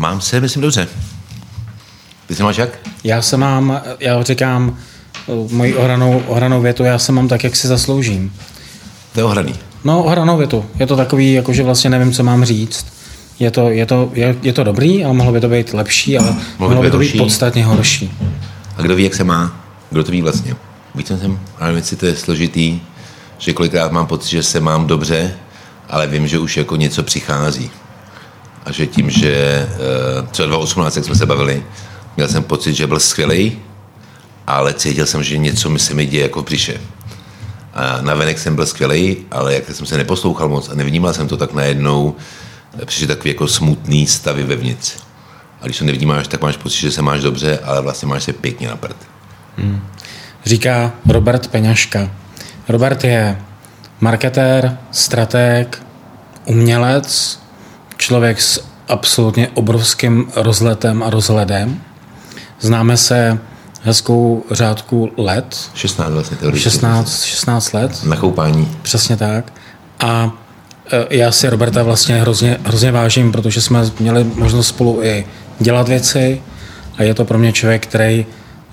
mám se, myslím, dobře. Ty se máš jak? Já se mám, já říkám uh, moji ohranou, ohranou větu, já se mám tak, jak si zasloužím. To je ohraný. No, ohranou větu. Je to takový, jako že vlastně nevím, co mám říct. Je to, je to, je, je to dobrý, ale mohlo by to být lepší, ale mohlo, mohlo by to být horší. podstatně horší. A kdo ví, jak se má? Kdo to ví vlastně? Co jsem, ale věci to je složitý, že kolikrát mám pocit, že se mám dobře, ale vím, že už jako něco přichází. A že tím, že eh, třeba 2018, jak jsme se bavili, měl jsem pocit, že byl skvělý, ale cítil jsem, že něco mi se mi děje jako v břiše. A navenek jsem byl skvělý, ale jak jsem se neposlouchal moc a nevnímal jsem to, tak najednou přišly takový jako smutný stavy vevnitř. A když to nevnímáš, tak máš pocit, že se máš dobře, ale vlastně máš se pěkně na prd. Říká Robert Peňaška. Robert je marketér, strateg, umělec, člověk s absolutně obrovským rozletem a rozhledem. Známe se hezkou řádku let, 16 vlastně teoreticky. 16, 16 let, Na koupání. přesně tak. A e, já si Roberta vlastně hrozně, hrozně vážím, protože jsme měli možnost spolu i dělat věci a je to pro mě člověk, který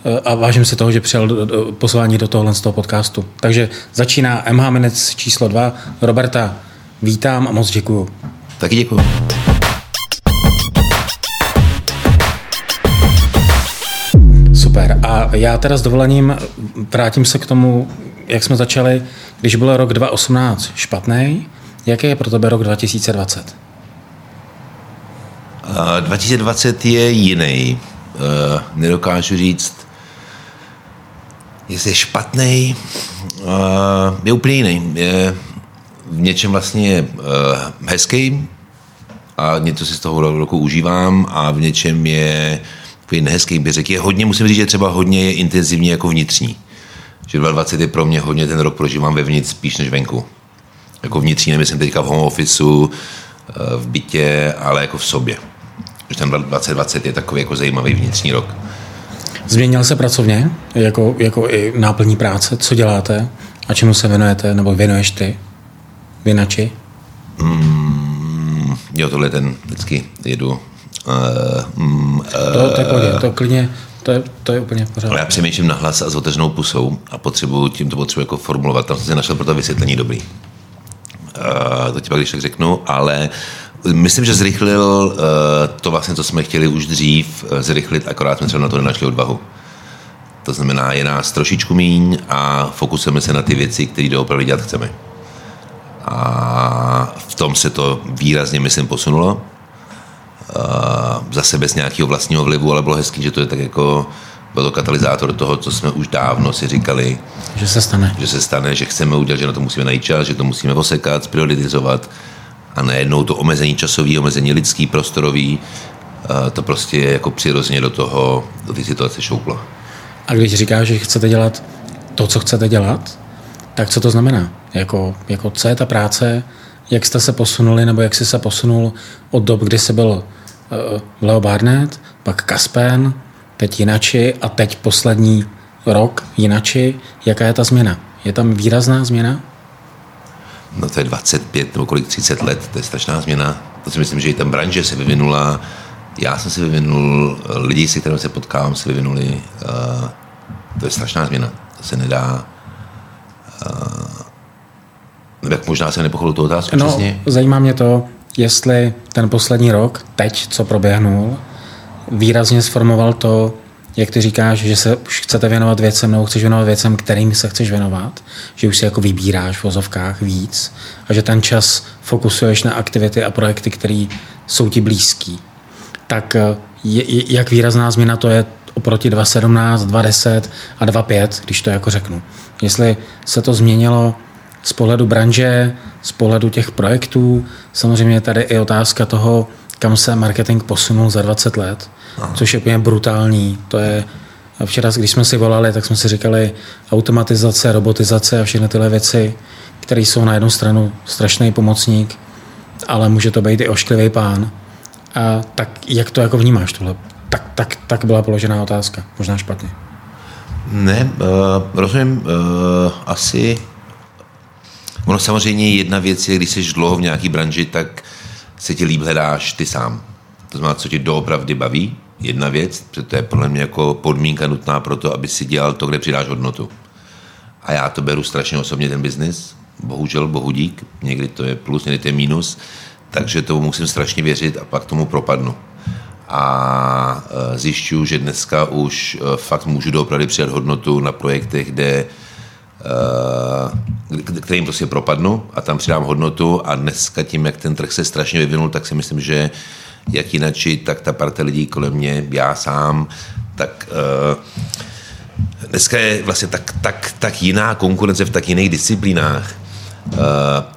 e, a vážím si toho, že přijal do- do- pozvání do tohohle z toho podcastu. Takže začíná MH Minutes číslo 2. Roberta, vítám a moc děkuju. Taky děkuji. Super. A já teda s dovolením vrátím se k tomu, jak jsme začali, když byl rok 2018 špatný, jaký je pro tebe rok 2020? A 2020 je jiný. Uh, nedokážu říct, jestli je špatný. Uh, je úplně jiný. V něčem vlastně uh, hezký a něco si z toho roku užívám a v něčem je takový nehezký bych řekl. Je hodně, musím říct, že třeba hodně je intenzivně jako vnitřní. Že 2020 je pro mě hodně ten rok prožívám vevnitř spíš než venku. Jako vnitřní, nemyslím teďka v home officeu, eh, v bytě, ale jako v sobě. Že ten 2020 je takový jako zajímavý vnitřní rok. Změnil se pracovně, jako, jako i náplní práce? Co děláte a čemu se věnujete, nebo věnuješ ty? Vinači? Mm, jo, tohle je ten, vždycky jedu. Uh, mm, uh, To, to je pohodě, to klidně, to je, to je úplně v ale já přemýšlím nahlas a s otevřenou pusou a potřebuju, tím to potřebuji jako formulovat. Tam jsem si našel pro to vysvětlení dobrý. Uh, to ti pak když tak řeknu, ale myslím, že zrychlil uh, to vlastně, co jsme chtěli už dřív uh, zrychlit, akorát jsme třeba na to nenašli odvahu. To znamená, je nás trošičku míň a fokusujeme se na ty věci, které doopravdy dělat chceme. A v tom se to výrazně, myslím, posunulo. Zase bez nějakého vlastního vlivu, ale bylo hezký, že to je tak jako byl to katalyzátor toho, co jsme už dávno si říkali, Že se stane. že se stane, že chceme udělat, že na to musíme najít čas, že to musíme osekat, prioritizovat a najednou to omezení časový, omezení lidský, prostorový, to prostě je jako přirozeně do toho, do té situace šouplo. A když říkáš, že chcete dělat to, co chcete dělat, tak co to znamená? Jako, jako co je ta práce, jak jste se posunuli, nebo jak jsi se posunul od dob, kdy jsi byl uh, Leo Barnett, pak Kaspen, teď Jinači a teď poslední rok Jinači. Jaká je ta změna? Je tam výrazná změna? No to je 25 nebo kolik 30 let, to je strašná změna. To si myslím, že i ta branže se vyvinula, já jsem se vyvinul, lidi, se kterými se potkávám, se vyvinuli. Uh, to je strašná změna. To se nedá... Nebo jak možná jsem nepochopil tu otázku No, přesně. zajímá mě to, jestli ten poslední rok, teď, co proběhnul, výrazně sformoval to, jak ty říkáš, že se už chcete věnovat věcem, nebo chceš věnovat věcem, kterým se chceš věnovat, že už si jako vybíráš v vozovkách víc a že ten čas fokusuješ na aktivity a projekty, které jsou ti blízký. Tak eh, je, je, jak výrazná změna to je oproti 2017, 2010 a 2005, když to jako řeknu. Jestli se to změnilo z pohledu branže, z pohledu těch projektů, samozřejmě je tady i otázka toho, kam se marketing posunul za 20 let, což je úplně brutální. To je, včera, když jsme si volali, tak jsme si říkali automatizace, robotizace a všechny tyhle věci, které jsou na jednu stranu strašný pomocník, ale může to být i ošklivý pán. A tak jak to jako vnímáš tohle? Tak, tak, tak byla položená otázka, možná špatně. Ne, uh, rozumím, uh, asi... Ono samozřejmě jedna věc je, když jsi dlouho v nějaký branži, tak se ti líp hledáš ty sám. To znamená, co tě doopravdy baví, jedna věc, protože to je podle mě jako podmínka nutná pro to, aby si dělal to, kde přidáš hodnotu. A já to beru strašně osobně, ten biznis. Bohužel, bohudík, někdy to je plus, někdy to je minus, takže tomu musím strašně věřit a pak tomu propadnu. A e, zjišťuju, že dneska už e, fakt můžu doopravdy přidat hodnotu na projektech, kde e, kterým prostě propadnu a tam přidám hodnotu a dneska tím, jak ten trh se strašně vyvinul, tak si myslím, že jak jinači, tak ta parta lidí kolem mě, já sám, tak dneska je vlastně tak, tak, tak jiná konkurence v tak jiných disciplínách,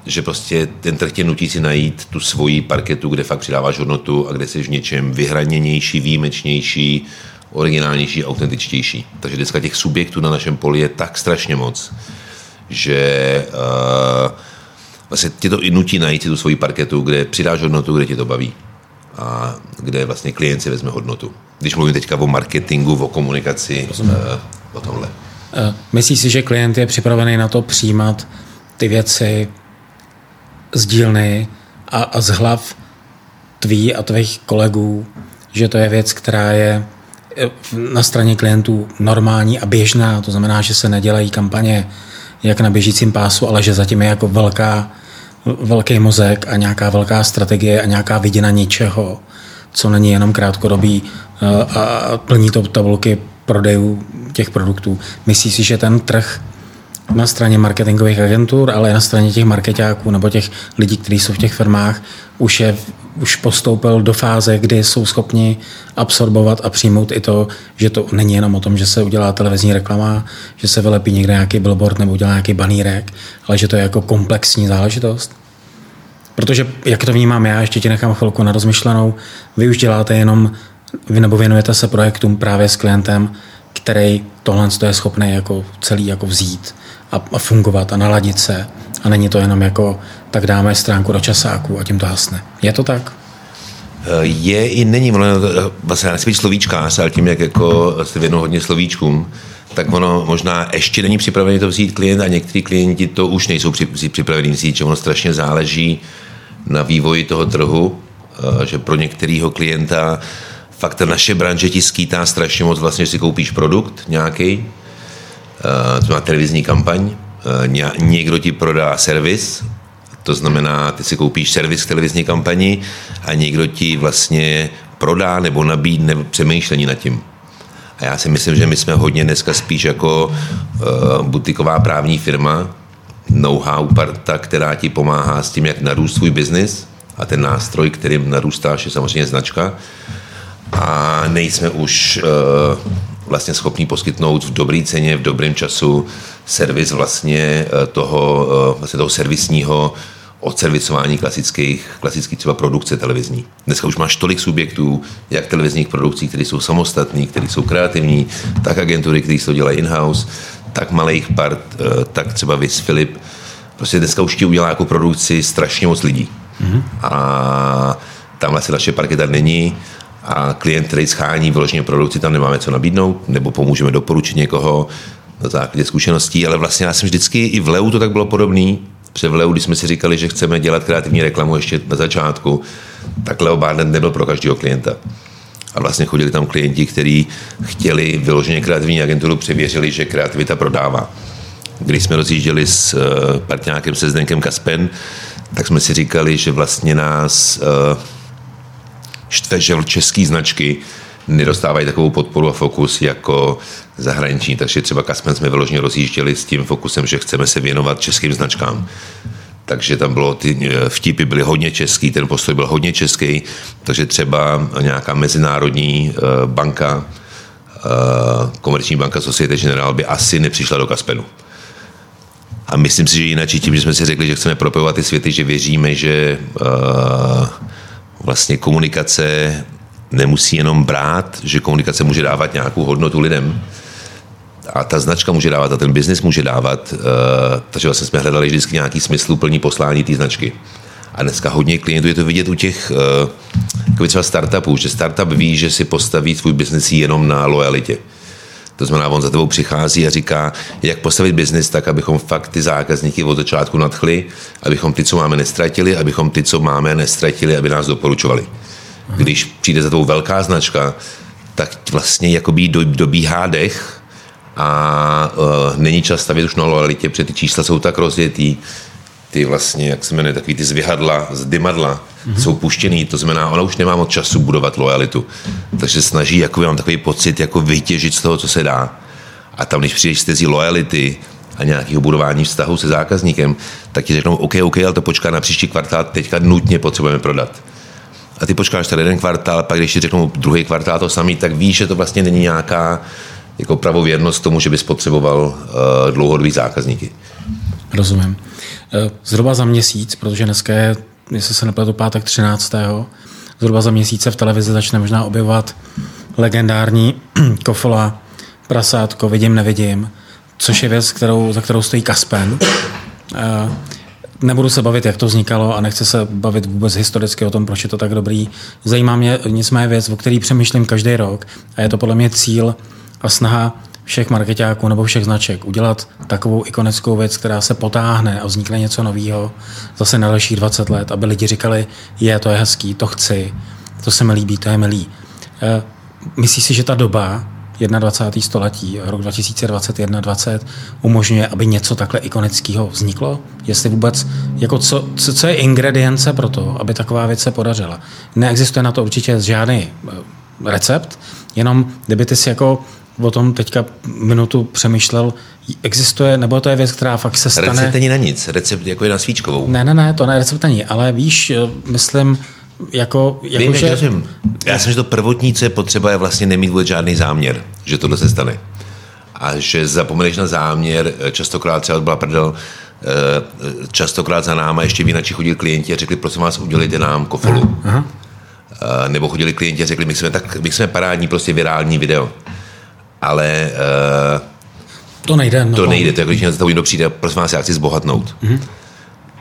že prostě ten trh tě nutí si najít tu svoji parketu, kde fakt přidáváš hodnotu a kde jsi v něčem vyhraněnější, výjimečnější, originálnější, autentičtější. Takže dneska těch subjektů na našem poli je tak strašně moc, že uh, vlastně tě to i nutí najít si tu svoji parketu, kde přidáš hodnotu, kde tě to baví a kde vlastně klient si vezme hodnotu. Když mluvím teďka o marketingu, o komunikaci, Rozumím. Eh, o tomhle. Eh, myslíš si, že klient je připravený na to přijímat ty věci z dílny a, a z hlav tvý a tvých kolegů, že to je věc, která je eh, na straně klientů normální a běžná, to znamená, že se nedělají kampaně jak na běžícím pásu, ale že zatím je jako velká velký mozek a nějaká velká strategie a nějaká vidina ničeho, co není jenom krátkodobý eh, a plní to tabulky prodejů těch produktů. Myslíš si, že ten trh na straně marketingových agentur, ale i na straně těch marketáků nebo těch lidí, kteří jsou v těch firmách, už, je, už postoupil do fáze, kdy jsou schopni absorbovat a přijmout i to, že to není jenom o tom, že se udělá televizní reklama, že se vylepí někde nějaký billboard nebo udělá nějaký banírek, ale že to je jako komplexní záležitost. Protože, jak to vnímám já, ještě ti nechám chvilku na rozmyšlenou, vy už děláte jenom, vy nebo věnujete se projektům právě s klientem, který tohle je schopný jako celý jako vzít a, a fungovat a naladit se. A není to jenom jako, tak dáme stránku do časáku a tím to hasne. Je to tak? Je i není, ono, vlastně já nechci slovíčkář, ale tím, jak jako se věnu hodně slovíčkům, tak ono možná ještě není připravený to vzít klient a někteří klienti to už nejsou připravení vzít, že ono strašně záleží na vývoji toho trhu, eh, že pro některého klienta fakt ta naše branže ti skýtá strašně moc, vlastně, že si koupíš produkt nějaký, eh, to má televizní kampaň, eh, někdo ti prodá servis, to znamená, ty si koupíš servis k televizní kampani a někdo ti vlastně prodá nebo nabídne přemýšlení nad tím. A já si myslím, že my jsme hodně dneska spíš jako uh, butiková právní firma, know-how parta, která ti pomáhá s tím, jak narůst svůj biznis a ten nástroj, kterým narůstáš, je samozřejmě značka. A nejsme už uh, vlastně schopní poskytnout v dobré ceně, v dobrém času servis vlastně uh, toho, uh, vlastně toho servisního odservisování klasických, klasických třeba produkce televizní. Dneska už máš tolik subjektů, jak televizních produkcí, které jsou samostatní, které jsou kreativní, tak agentury, které to dělají in-house, tak malých part, eh, tak třeba Vis Filip. Prostě dneska už ti udělá jako produkci strašně moc lidí. Mm-hmm. A tam vlastně naše parketa není a klient, který schání vyloženě produkci, tam nemáme co nabídnout, nebo pomůžeme doporučit někoho na základě zkušeností, ale vlastně já jsem vždycky, i v Leu to tak bylo podobný, Protože v Leu, když jsme si říkali, že chceme dělat kreativní reklamu ještě na začátku, tak Leo Barnet nebyl pro každého klienta. A vlastně chodili tam klienti, kteří chtěli vyloženě kreativní agenturu, převěřili, že kreativita prodává. Když jsme rozjížděli s partňákem se Zdenkem Kaspen, tak jsme si říkali, že vlastně nás uh, štve, že český značky nedostávají takovou podporu a fokus jako zahraniční. Takže třeba Kaspen jsme vyloženě rozjížděli s tím fokusem, že chceme se věnovat českým značkám. Takže tam bylo, ty eh, vtipy byly hodně český, ten postoj byl hodně český, takže třeba nějaká mezinárodní eh, banka, eh, komerční banka Societe Generale by asi nepřišla do Kaspenu. A myslím si, že jinak tím, že jsme si řekli, že chceme propojovat ty světy, že věříme, že vlastně komunikace nemusí jenom brát, že komunikace může dávat nějakou hodnotu lidem, a ta značka může dávat a ten biznis může dávat, uh, takže vlastně jsme hledali vždycky nějaký smysluplný poslání té značky. A dneska hodně klientů je to vidět u těch uh, třeba startupů, že startup ví, že si postaví svůj biznis jenom na lojalitě. To znamená, on za tebou přichází a říká, jak postavit biznis tak, abychom fakt ty zákazníky od začátku nadchli, abychom ty, co máme, nestratili, abychom ty, co máme, nestratili, aby nás doporučovali. Když přijde za tou velká značka, tak vlastně jakoby do, dobíhá dech a uh, není čas stavět už na lojalitě, protože ty čísla jsou tak rozjetý, ty vlastně, jak se jmenuje, takový ty zvyhadla, z dymadla, mm-hmm. jsou puštěný, to znamená, ona už nemá moc času budovat lojalitu. Takže snaží, jako mám takový pocit, jako vytěžit z toho, co se dá. A tam, když přijdeš z tezí lojality a nějakého budování vztahu se zákazníkem, tak ti řeknou, OK, OK, ale to počká na příští kvartál, teďka nutně potřebujeme prodat. A ty počkáš tady jeden kvartál, pak když ti řeknou druhý kvartál to samý, tak víš, že to vlastně není nějaká jako pravověrnost tomu, že bys potřeboval uh, dlouhodobý zákazníky. Rozumím. Eh, zhruba za měsíc, protože dneska je, jestli se nepletu, pátek 13. Zhruba za měsíce v televizi začne možná objevovat legendární Kofola, prasátko, vidím, nevidím, což je věc, kterou, za kterou stojí Kaspen. Eh, nebudu se bavit, jak to vznikalo a nechci se bavit vůbec historicky o tom, proč je to tak dobrý. Zajímá mě nicméně věc, o který přemýšlím každý rok a je to podle mě cíl a snaha všech marketáků nebo všech značek udělat takovou ikonickou věc, která se potáhne a vznikne něco nového zase na dalších 20 let, aby lidi říkali, je, to je hezký, to chci, to se mi líbí, to je milý. Eh, myslíš si, že ta doba 21. století, rok 2021-2020, umožňuje, aby něco takhle ikonického vzniklo? Jestli vůbec, jako co, co, co je ingredience pro to, aby taková věc se podařila? Neexistuje na to určitě žádný eh, recept, jenom kdyby ty si jako o tom teďka minutu přemýšlel, existuje, nebo to je věc, která fakt se stane... Recept není na nic, recept jako je na svíčkovou. Ne, ne, ne, to ne, recept není, ale víš, eh, myslím, jako, jako Vím, že... jak rozumím. Já jsem, že to prvotní, co je potřeba, je vlastně nemít vůbec žádný záměr, že tohle se stane. A že zapomeneš na záměr, eh, častokrát třeba byla prdel, eh, častokrát za náma ještě vinači chodili klienti a řekli, prosím vás, udělejte nám kofolu. Aha, aha. Nebo chodili klienti a řekli, my jsme, tak, my jsme parádní, prostě virální video ale uh, to nejde. To nejde, to je, když na to někdo přijde, prosím vás, já chci zbohatnout. Mm-hmm.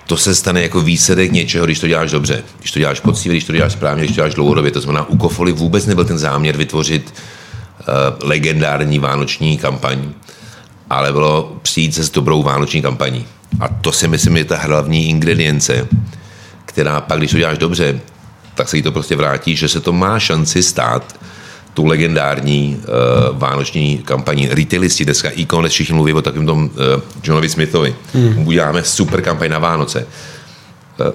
To se stane jako výsledek něčeho, když to děláš dobře, když to děláš poctivě, když to děláš správně, když to děláš dlouhodobě. To znamená, u Kofoli vůbec nebyl ten záměr vytvořit uh, legendární vánoční kampaň, ale bylo přijít se s dobrou vánoční kampaní. A to si myslím je ta hlavní ingredience, která pak, když to děláš dobře, tak se jí to prostě vrátí, že se to má šanci stát tu legendární uh, vánoční kampaní. Retailisti dneska, e-commerce, všichni mluví o takovém tom uh, Johnovi Smithovi. Hmm. Uděláme super kampaň na Vánoce.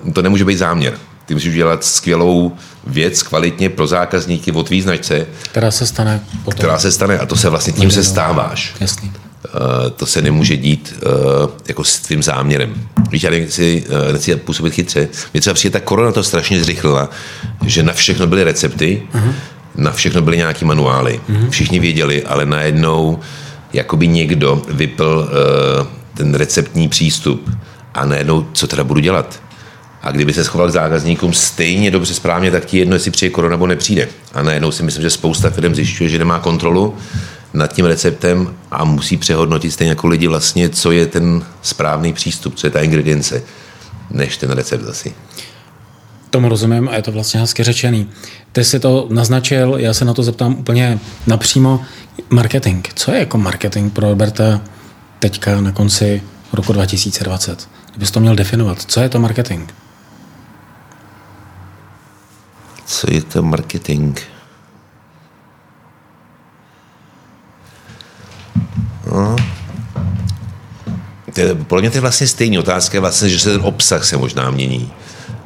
Uh, to nemůže být záměr. Ty musíš udělat skvělou věc kvalitně pro zákazníky od tvý značce. Která se stane potom. Která se stane a to se vlastně tím se stáváš. Jasný. Uh, to se nemůže dít uh, jako s tvým záměrem. Když já nechci, uh, nechci působit chytře, mě třeba přijde ta korona to strašně zrychlila, že na všechno byly recepty, uh-huh na všechno byly nějaký manuály. Mm-hmm. Všichni věděli, ale najednou jakoby někdo vypl uh, ten receptní přístup a najednou, co teda budu dělat? A kdyby se schoval k zákazníkům stejně dobře správně, tak ti jedno, jestli přijde korona nebo nepřijde. A najednou si myslím, že spousta firm zjišťuje, že nemá kontrolu nad tím receptem a musí přehodnotit stejně jako lidi vlastně, co je ten správný přístup, co je ta ingredience, než ten recept asi. Tomu rozumím a je to vlastně hezky řečený. Ty si to naznačil, já se na to zeptám úplně napřímo. Marketing. Co je jako marketing pro Roberta teďka na konci roku 2020? Kdybys to měl definovat. Co je to marketing? Co je to marketing? No. Podle mě to je vlastně stejný otázka, vlastně, že se ten obsah se možná mění.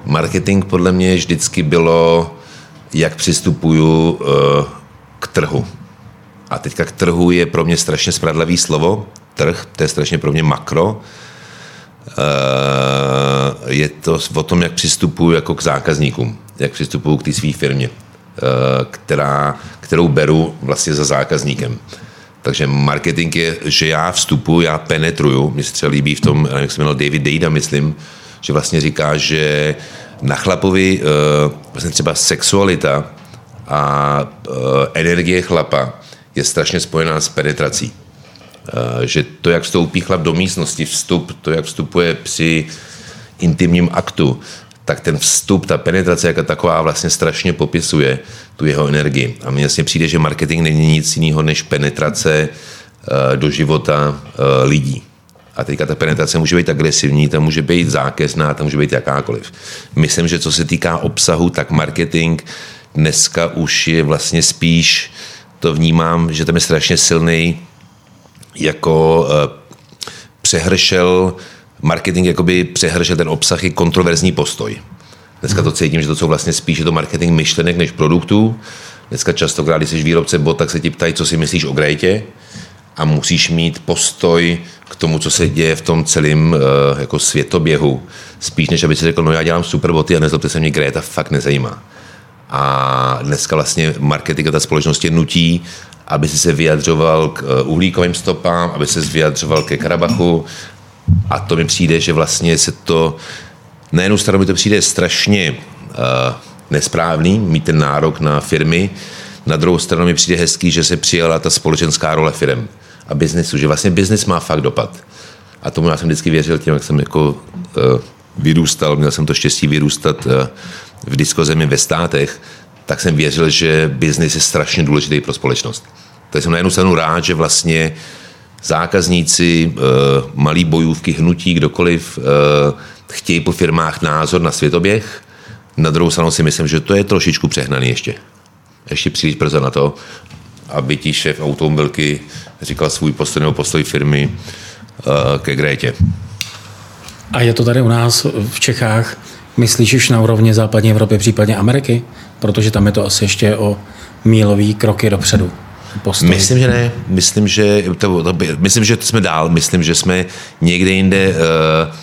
Marketing podle mě vždycky bylo, jak přistupuju eh, k trhu. A teďka k trhu je pro mě strašně spravedlivý slovo. Trh, to je strašně pro mě makro. Eh, je to o tom, jak přistupuju jako k zákazníkům, jak přistupuju k té své firmě, eh, která, kterou beru vlastně za zákazníkem. Takže marketing je, že já vstupuji, já penetruju. Mně se třeba líbí v tom, jak se jmenoval David Data, myslím, že vlastně říká, že na chlapovi uh, vlastně třeba sexualita a uh, energie chlapa je strašně spojená s penetrací. Uh, že to, jak vstoupí chlap do místnosti, vstup, to, jak vstupuje při intimním aktu, tak ten vstup, ta penetrace jako taková vlastně strašně popisuje tu jeho energii. A mně vlastně přijde, že marketing není nic jiného než penetrace do života lidí. A teďka ta penetrace může být agresivní, ta může být zákezná, ta může být jakákoliv. Myslím, že co se týká obsahu, tak marketing dneska už je vlastně spíš, to vnímám, že tam je strašně silný jako uh, přehršel, marketing jakoby přehršel ten obsah i kontroverzní postoj. Dneska to cítím, že to jsou vlastně spíš je to marketing myšlenek než produktů. Dneska často, když jsi výrobce bot, tak se ti ptají, co si myslíš o grejtě a musíš mít postoj k tomu, co se děje v tom celém uh, jako světoběhu. Spíš než aby si řekl, no já dělám super boty a nezlobte se mě, Greta fakt nezajímá. A dneska vlastně marketing a ta společnost je nutí, aby si se vyjadřoval k uh, uhlíkovým stopám, aby se vyjadřoval ke Karabachu. A to mi přijde, že vlastně se to, na jednu stranu mi to přijde strašně uh, nesprávný, mít ten nárok na firmy, na druhou stranu mi přijde hezký, že se přijala ta společenská role firm a biznesu, že vlastně biznis má fakt dopad. A tomu já jsem vždycky věřil tím, jak jsem jako uh, vyrůstal, měl jsem to štěstí vyrůstat uh, v diskozemi ve státech, tak jsem věřil, že biznis je strašně důležitý pro společnost. Tak jsem na jednu stranu rád, že vlastně zákazníci, uh, malý bojůvky, hnutí, kdokoliv, uh, chtějí po firmách názor na světoběh. Na druhou stranu si myslím, že to je trošičku přehnaný ještě. Ještě příliš brzo na to, aby ti šéf automobilky říkal svůj postoj nebo postoj firmy uh, ke Grétě. A je to tady u nás v Čechách, myslíš už na úrovni západní Evropy, případně Ameriky? Protože tam je to asi ještě o mílový kroky dopředu. Postoj. Myslím, že ne. Myslím, že, to, to, myslím, že jsme dál. Myslím, že jsme někde jinde, uh,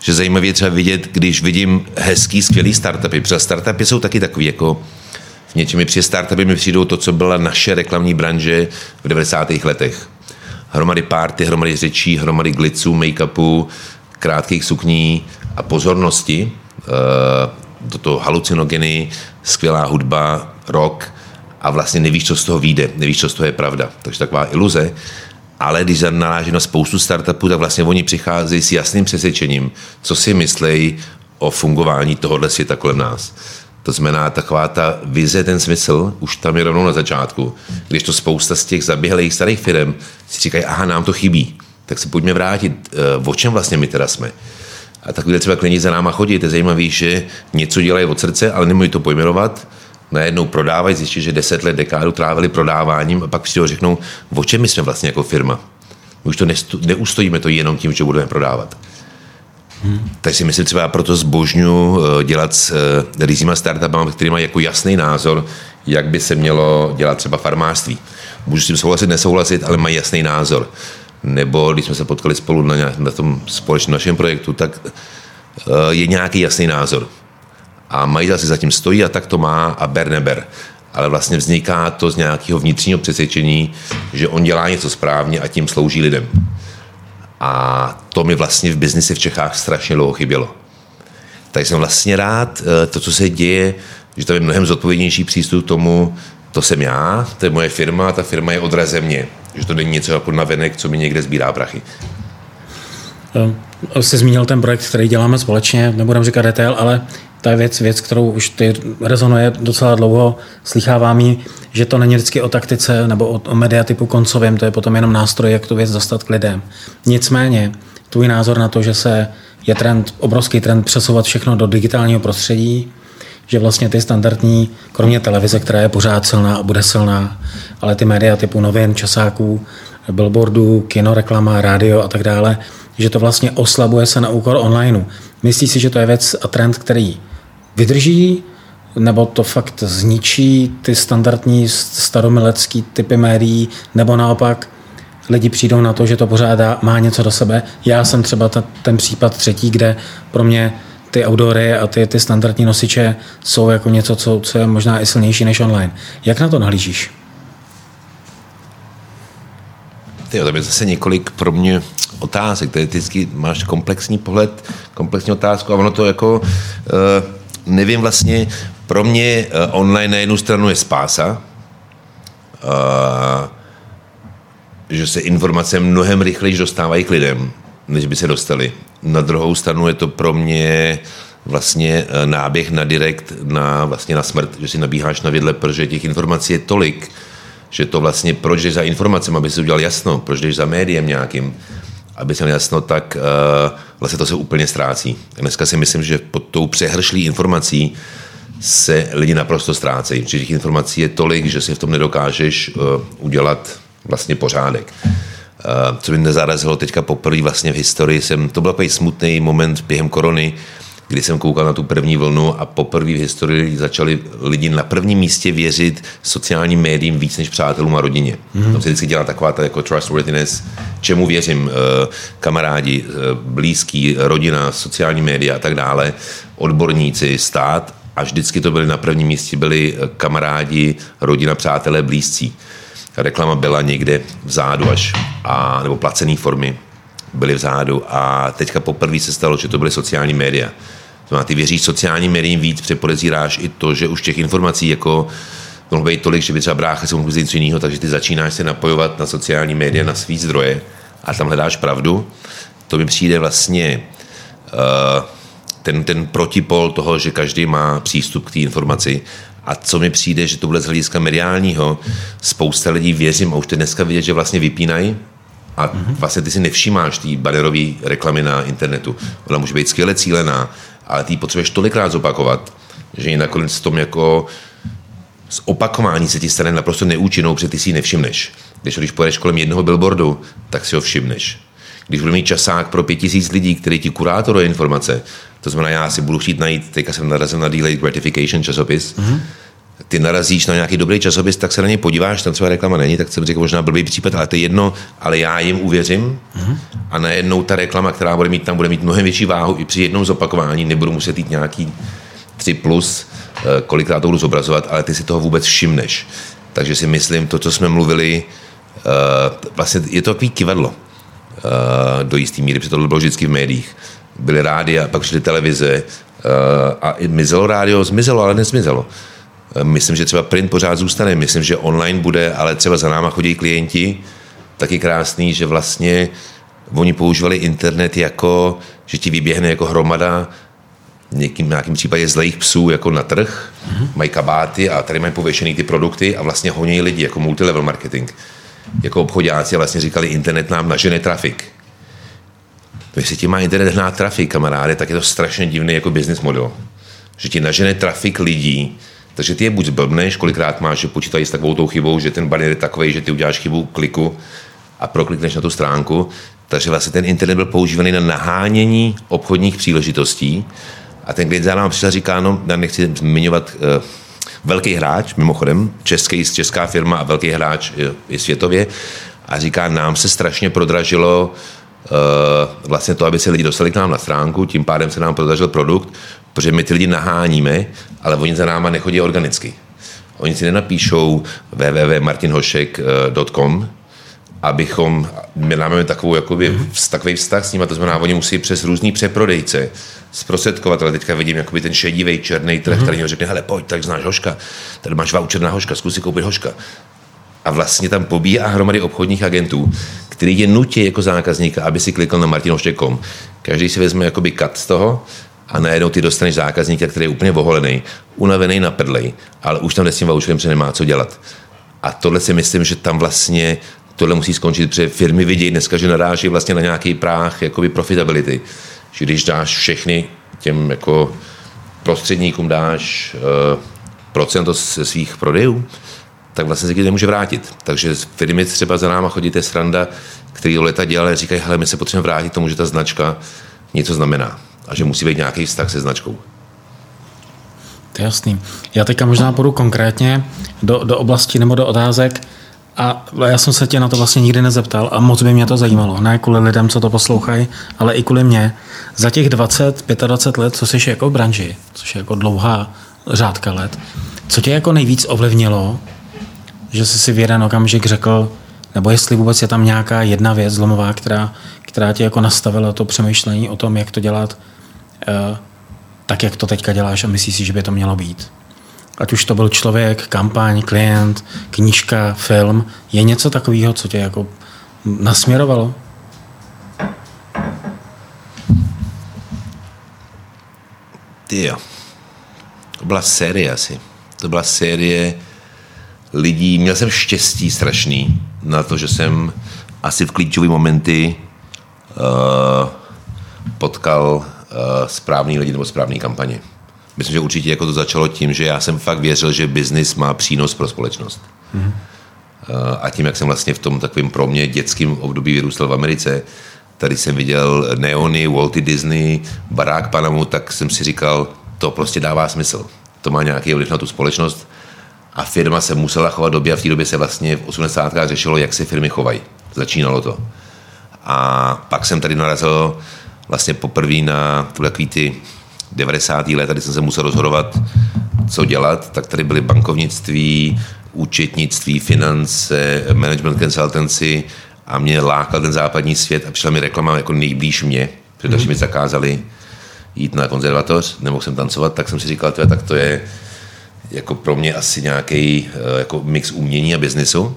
že zajímavě třeba vidět, když vidím hezký, skvělý startupy. Protože startupy jsou taky takový jako něčem přijde startupy mi přijdou to, co byla naše reklamní branže v 90. letech. Hromady párty, hromady řečí, hromady gliců, make-upu, krátkých sukní a pozornosti eh, do toho halucinogeny, skvělá hudba, rock a vlastně nevíš, co z toho vyjde, nevíš, co z toho je pravda. Takže taková iluze. Ale když naráží na spoustu startupů, tak vlastně oni přicházejí s jasným přesvědčením, co si myslejí o fungování tohohle světa kolem nás. To znamená, taková ta vize, ten smysl, už tam je rovnou na začátku. Když to spousta z těch zaběhlých starých firm si říkají, aha, nám to chybí, tak se pojďme vrátit, eh, o čem vlastně my teda jsme. A takovýhle třeba klienti za náma chodí, to je zajímavé, že něco dělají od srdce, ale nemůžu to pojmenovat, najednou prodávají, zjistí, že deset let, dekádu trávili prodáváním a pak přijdou řeknou, o čem my jsme vlastně jako firma. My už to neustojíme to jenom tím, že budeme prodávat. Hmm. Tak si myslím třeba proto zbožňu eh, dělat s eh, rýzýma startupama, který mají jako jasný názor, jak by se mělo dělat třeba farmářství. Můžu s tím souhlasit, nesouhlasit, ale mají jasný názor. Nebo když jsme se potkali spolu na, na tom společném našem projektu, tak eh, je nějaký jasný názor. A majitel si zatím stojí a tak to má a ber neber. Ale vlastně vzniká to z nějakého vnitřního přesvědčení, že on dělá něco správně a tím slouží lidem. A to mi vlastně v biznisi v Čechách strašně dlouho chybělo. Tak jsem vlastně rád, eh, to, co se děje, že to je mnohem zodpovědnější přístup k tomu, to jsem já, to je moje firma, ta firma je odrazem mě. Že to není něco jako navenek, co mi někde sbírá prachy. Eh, jsi zmínil ten projekt, který děláme společně, nebudem říkat detail, ale to je věc, věc, kterou už ty rezonuje docela dlouho. Slychávám ji, že to není vždycky o taktice nebo o, o mediatypu koncovém, to je potom jenom nástroj, jak tu věc dostat k lidem. Nicméně, tvůj názor na to, že se je trend, obrovský trend přesouvat všechno do digitálního prostředí, že vlastně ty standardní, kromě televize, která je pořád silná a bude silná, ale ty média typu novin, časáků, billboardů, kinoreklama, rádio a tak dále, že to vlastně oslabuje se na úkor onlineu. Myslíš si, že to je věc a trend, který vydrží, nebo to fakt zničí ty standardní staromilecký typy médií, nebo naopak lidi přijdou na to, že to pořád má něco do sebe. Já jsem třeba ta, ten případ třetí, kde pro mě ty outdoory a ty, ty standardní nosiče jsou jako něco, co, co je možná i silnější než online. Jak na to nahlížíš? Ty, to je zase několik pro mě otázek. Ty vždycky máš komplexní pohled, komplexní otázku a ono to jako, uh, nevím vlastně, pro mě uh, online na jednu stranu je spása, uh, že se informace mnohem rychleji dostávají k lidem, než by se dostali. Na druhou stranu je to pro mě vlastně náběh na direkt, na, vlastně na smrt, že si nabíháš na vidle, protože těch informací je tolik, že to vlastně, proč jdeš za informacemi, aby si udělal jasno, proč jdeš za médiem nějakým, aby se jasno, tak uh, vlastně to se úplně ztrácí. Dneska si myslím, že pod tou přehršlí informací se lidi naprosto ztrácejí. Že těch informací je tolik, že si v tom nedokážeš uh, udělat vlastně pořádek. Uh, co mi nezarazilo teďka poprvé vlastně v historii, jsem, to byl takový smutný moment během korony, kdy jsem koukal na tu první vlnu a poprvé v historii začali lidi na prvním místě věřit sociálním médiím víc než přátelům a rodině. Mm-hmm. Tam se vždycky dělá taková ta jako trustworthiness, čemu věřím, eh, kamarádi, eh, blízký, rodina, sociální média a tak dále, odborníci, stát a vždycky to byly na prvním místě byli eh, kamarádi, rodina, přátelé, blízcí. Reklama byla někde vzadu až, a, nebo placené formy byly vzadu a teďka poprvé se stalo, že to byly sociální média. To znamená, ty věříš sociálním médiím víc, přepodezíráš i to, že už těch informací jako mohlo být tolik, že by třeba brácha se mohl něco jiného, takže ty začínáš se napojovat na sociální média, na svý zdroje a tam hledáš pravdu. To mi přijde vlastně uh, ten, ten protipol toho, že každý má přístup k té informaci a co mi přijde, že to bude z hlediska mediálního, spousta lidí věřím a už to dneska vidět, že vlastně vypínají a vlastně ty si nevšímáš té banerové reklamy na internetu. Ona může být skvěle cílená, ale ty potřebuješ tolikrát zopakovat, že ji nakonec v tom jako z opakování se ti stane naprosto neúčinnou, protože ty si ji nevšimneš. Když, když pojedeš kolem jednoho billboardu, tak si ho všimneš. Když budu mít časák pro pět tisíc lidí, který ti kurátoruje informace, to znamená, já si budu chtít najít, teďka jsem narazil na Delayed Gratification časopis, mm-hmm ty narazíš na nějaký dobrý časopis, tak se na něj podíváš, tam třeba reklama není, tak jsem řekl možná blbý případ, ale to je jedno, ale já jim uvěřím mm-hmm. a najednou ta reklama, která bude mít tam, bude mít mnohem větší váhu i při jednom zopakování, nebudu muset jít nějaký 3 plus, eh, kolikrát to budu zobrazovat, ale ty si toho vůbec všimneš. Takže si myslím, to, co jsme mluvili, eh, vlastně je to takový kivadlo eh, do jisté míry, protože to bylo vždycky v médiích. Byly rádia, pak šly televize a mizelo rádio, zmizelo, ale nezmizelo. Myslím, že třeba print pořád zůstane, myslím, že online bude, ale třeba za náma chodí klienti, taky krásný, že vlastně oni používali internet jako, že ti vyběhne jako hromada někým, nějakým případě zlejch psů jako na trh, mm-hmm. mají kabáty a tady mají pověšený ty produkty a vlastně honí lidi jako multilevel marketing. Jako obchodáci vlastně říkali, internet nám nažene trafik. Jestli ti má internet hnát trafik, kamaráde, tak je to strašně divný jako business model. Že ti nažene trafik lidí, takže ty je buď zblbneš, kolikrát máš, že počítají s takovou tou chybou, že ten banner je takový, že ty uděláš chybu kliku a proklikneš na tu stránku. Takže vlastně ten internet byl používaný na nahánění obchodních příležitostí. A ten klient za nám přišel a říká, no, já nechci zmiňovat uh, velký hráč, mimochodem, český, česká firma a velký hráč i světově, a říká, nám se strašně prodražilo uh, vlastně to, aby se lidi dostali k nám na stránku, tím pádem se nám prodražil produkt, protože my ty lidi naháníme, ale oni za náma nechodí organicky. Oni si nenapíšou www.martinhošek.com, abychom, my máme takovou, jakoby, takový vztah s nimi, to znamená, oni musí přes různý přeprodejce, zprostředkovatele, teďka vidím jakoby ten šedivý černý trh, mm-hmm. který řekne, hele, pojď, tak znáš hoška, tady máš voucher na hoška, zkus si koupit hoška. A vlastně tam pobíhá hromady obchodních agentů, který je nutí jako zákazníka, aby si klikl na martinhošek.com. Každý si vezme jakoby kat z toho a najednou ty dostaneš zákazníka, který je úplně voholený, unavený na prdlej, ale už tam s tím voucherem se nemá co dělat. A tohle si myslím, že tam vlastně tohle musí skončit, protože firmy vidí dneska, že naráží vlastně na nějaký práh jakoby profitability. Že když dáš všechny těm jako prostředníkům dáš uh, procento ze svých prodejů, tak vlastně se ti nemůže vrátit. Takže firmy třeba za náma chodíte sranda, který leta dělali, říkají, hele, my se potřebujeme vrátit tomu, že ta značka něco znamená a že musí být nějaký vztah se značkou. To je jasný. Já teďka možná půjdu konkrétně do, do oblasti nebo do otázek a já jsem se tě na to vlastně nikdy nezeptal a moc by mě to zajímalo. Ne kvůli lidem, co to poslouchají, ale i kvůli mě. Za těch 20, 25 let, co jsi jako v branži, což je jako dlouhá řádka let, co tě jako nejvíc ovlivnilo, že jsi si v jeden okamžik řekl, nebo jestli vůbec je tam nějaká jedna věc zlomová, která, která tě jako nastavila to přemýšlení o tom, jak to dělat tak, jak to teďka děláš a myslíš si, že by to mělo být. Ať už to byl člověk, kampaň, klient, knížka, film, je něco takového, co tě jako nasměrovalo? Ty jo. To byla série asi. To byla série lidí. Měl jsem štěstí strašný na to, že jsem asi v klíčové momenty uh, potkal správný lidi nebo správný kampaně. Myslím, že určitě jako to začalo tím, že já jsem fakt věřil, že biznis má přínos pro společnost. Mm. A tím, jak jsem vlastně v tom takovém pro mě dětském období vyrůstal v Americe, tady jsem viděl neony, Walty Disney, barák Panamu, tak jsem si říkal, to prostě dává smysl. To má nějaký vliv na tu společnost a firma se musela chovat době a v té době se vlastně v 80. řešilo, jak se firmy chovají. Začínalo to. A pak jsem tady narazil vlastně poprvé na takový ty 90. let, tady jsem se musel rozhodovat, co dělat, tak tady byly bankovnictví, účetnictví, finance, management consultancy a mě lákal ten západní svět a přišla mi reklama jako nejblíž mě, protože mm. mi zakázali jít na konzervatoř, nemohl jsem tancovat, tak jsem si říkal, tak to je jako pro mě asi nějaký eh, jako mix umění a biznisu.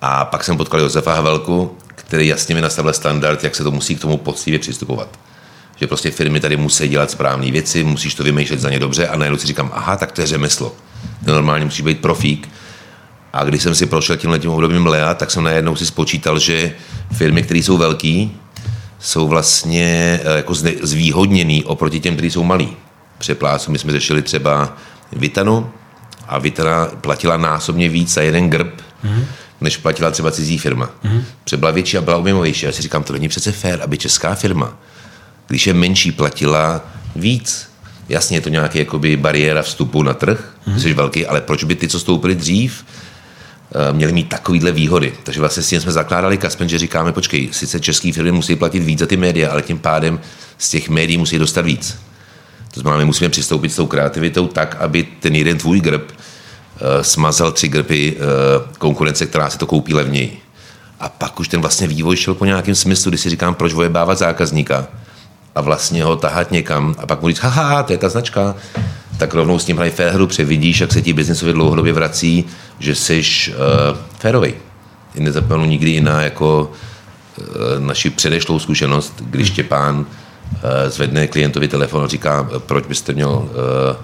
A pak jsem potkal Josefa Havelku, který jasně mi nastavil standard, jak se to musí k tomu poctivě přistupovat. Že prostě firmy tady musí dělat správné věci, musíš to vymýšlet za ně dobře a najednou si říkám, aha, tak to je řemeslo. To normálně musí být profík. A když jsem si prošel tím letím obdobím Lea, tak jsem najednou si spočítal, že firmy, které jsou velký, jsou vlastně eh, jako zvýhodněný oproti těm, kteří jsou malí. Přeplácu, my jsme řešili třeba Vitanu a Vitana platila násobně víc za jeden grb, mm-hmm. Než platila třeba cizí firma. Mm-hmm. Byla větší a byla objemovější. Já si říkám, to není přece fér, aby česká firma, když je menší, platila víc. Jasně je to nějaký jakoby bariéra vstupu na trh, mm-hmm. jsi velký, ale proč by ty, co stoupili dřív, eh, měli mít takovýhle výhody. Takže vlastně s tím jsme zakládali Kaspen, že říkáme, počkej, sice český firmy musí platit víc za ty média, ale tím pádem z těch médií musí dostat víc. To znamená, my musíme přistoupit s tou kreativitou tak, aby ten jeden tvůj grb smazal tři grby uh, konkurence, která se to koupí levněji. A pak už ten vlastně vývoj šel po nějakém smyslu, kdy si říkám, proč vojebávat zákazníka a vlastně ho tahat někam a pak mu říct, haha, to je ta značka, tak rovnou s tím hrají fair hru, převidíš, jak se ti biznisově dlouhodobě vrací, že jsi uh, férovej. Nezapomenu nikdy jiná jako uh, naši předešlou zkušenost, když Štěpán Eh, zvedne klientovi telefon a říká, proč byste měl uh,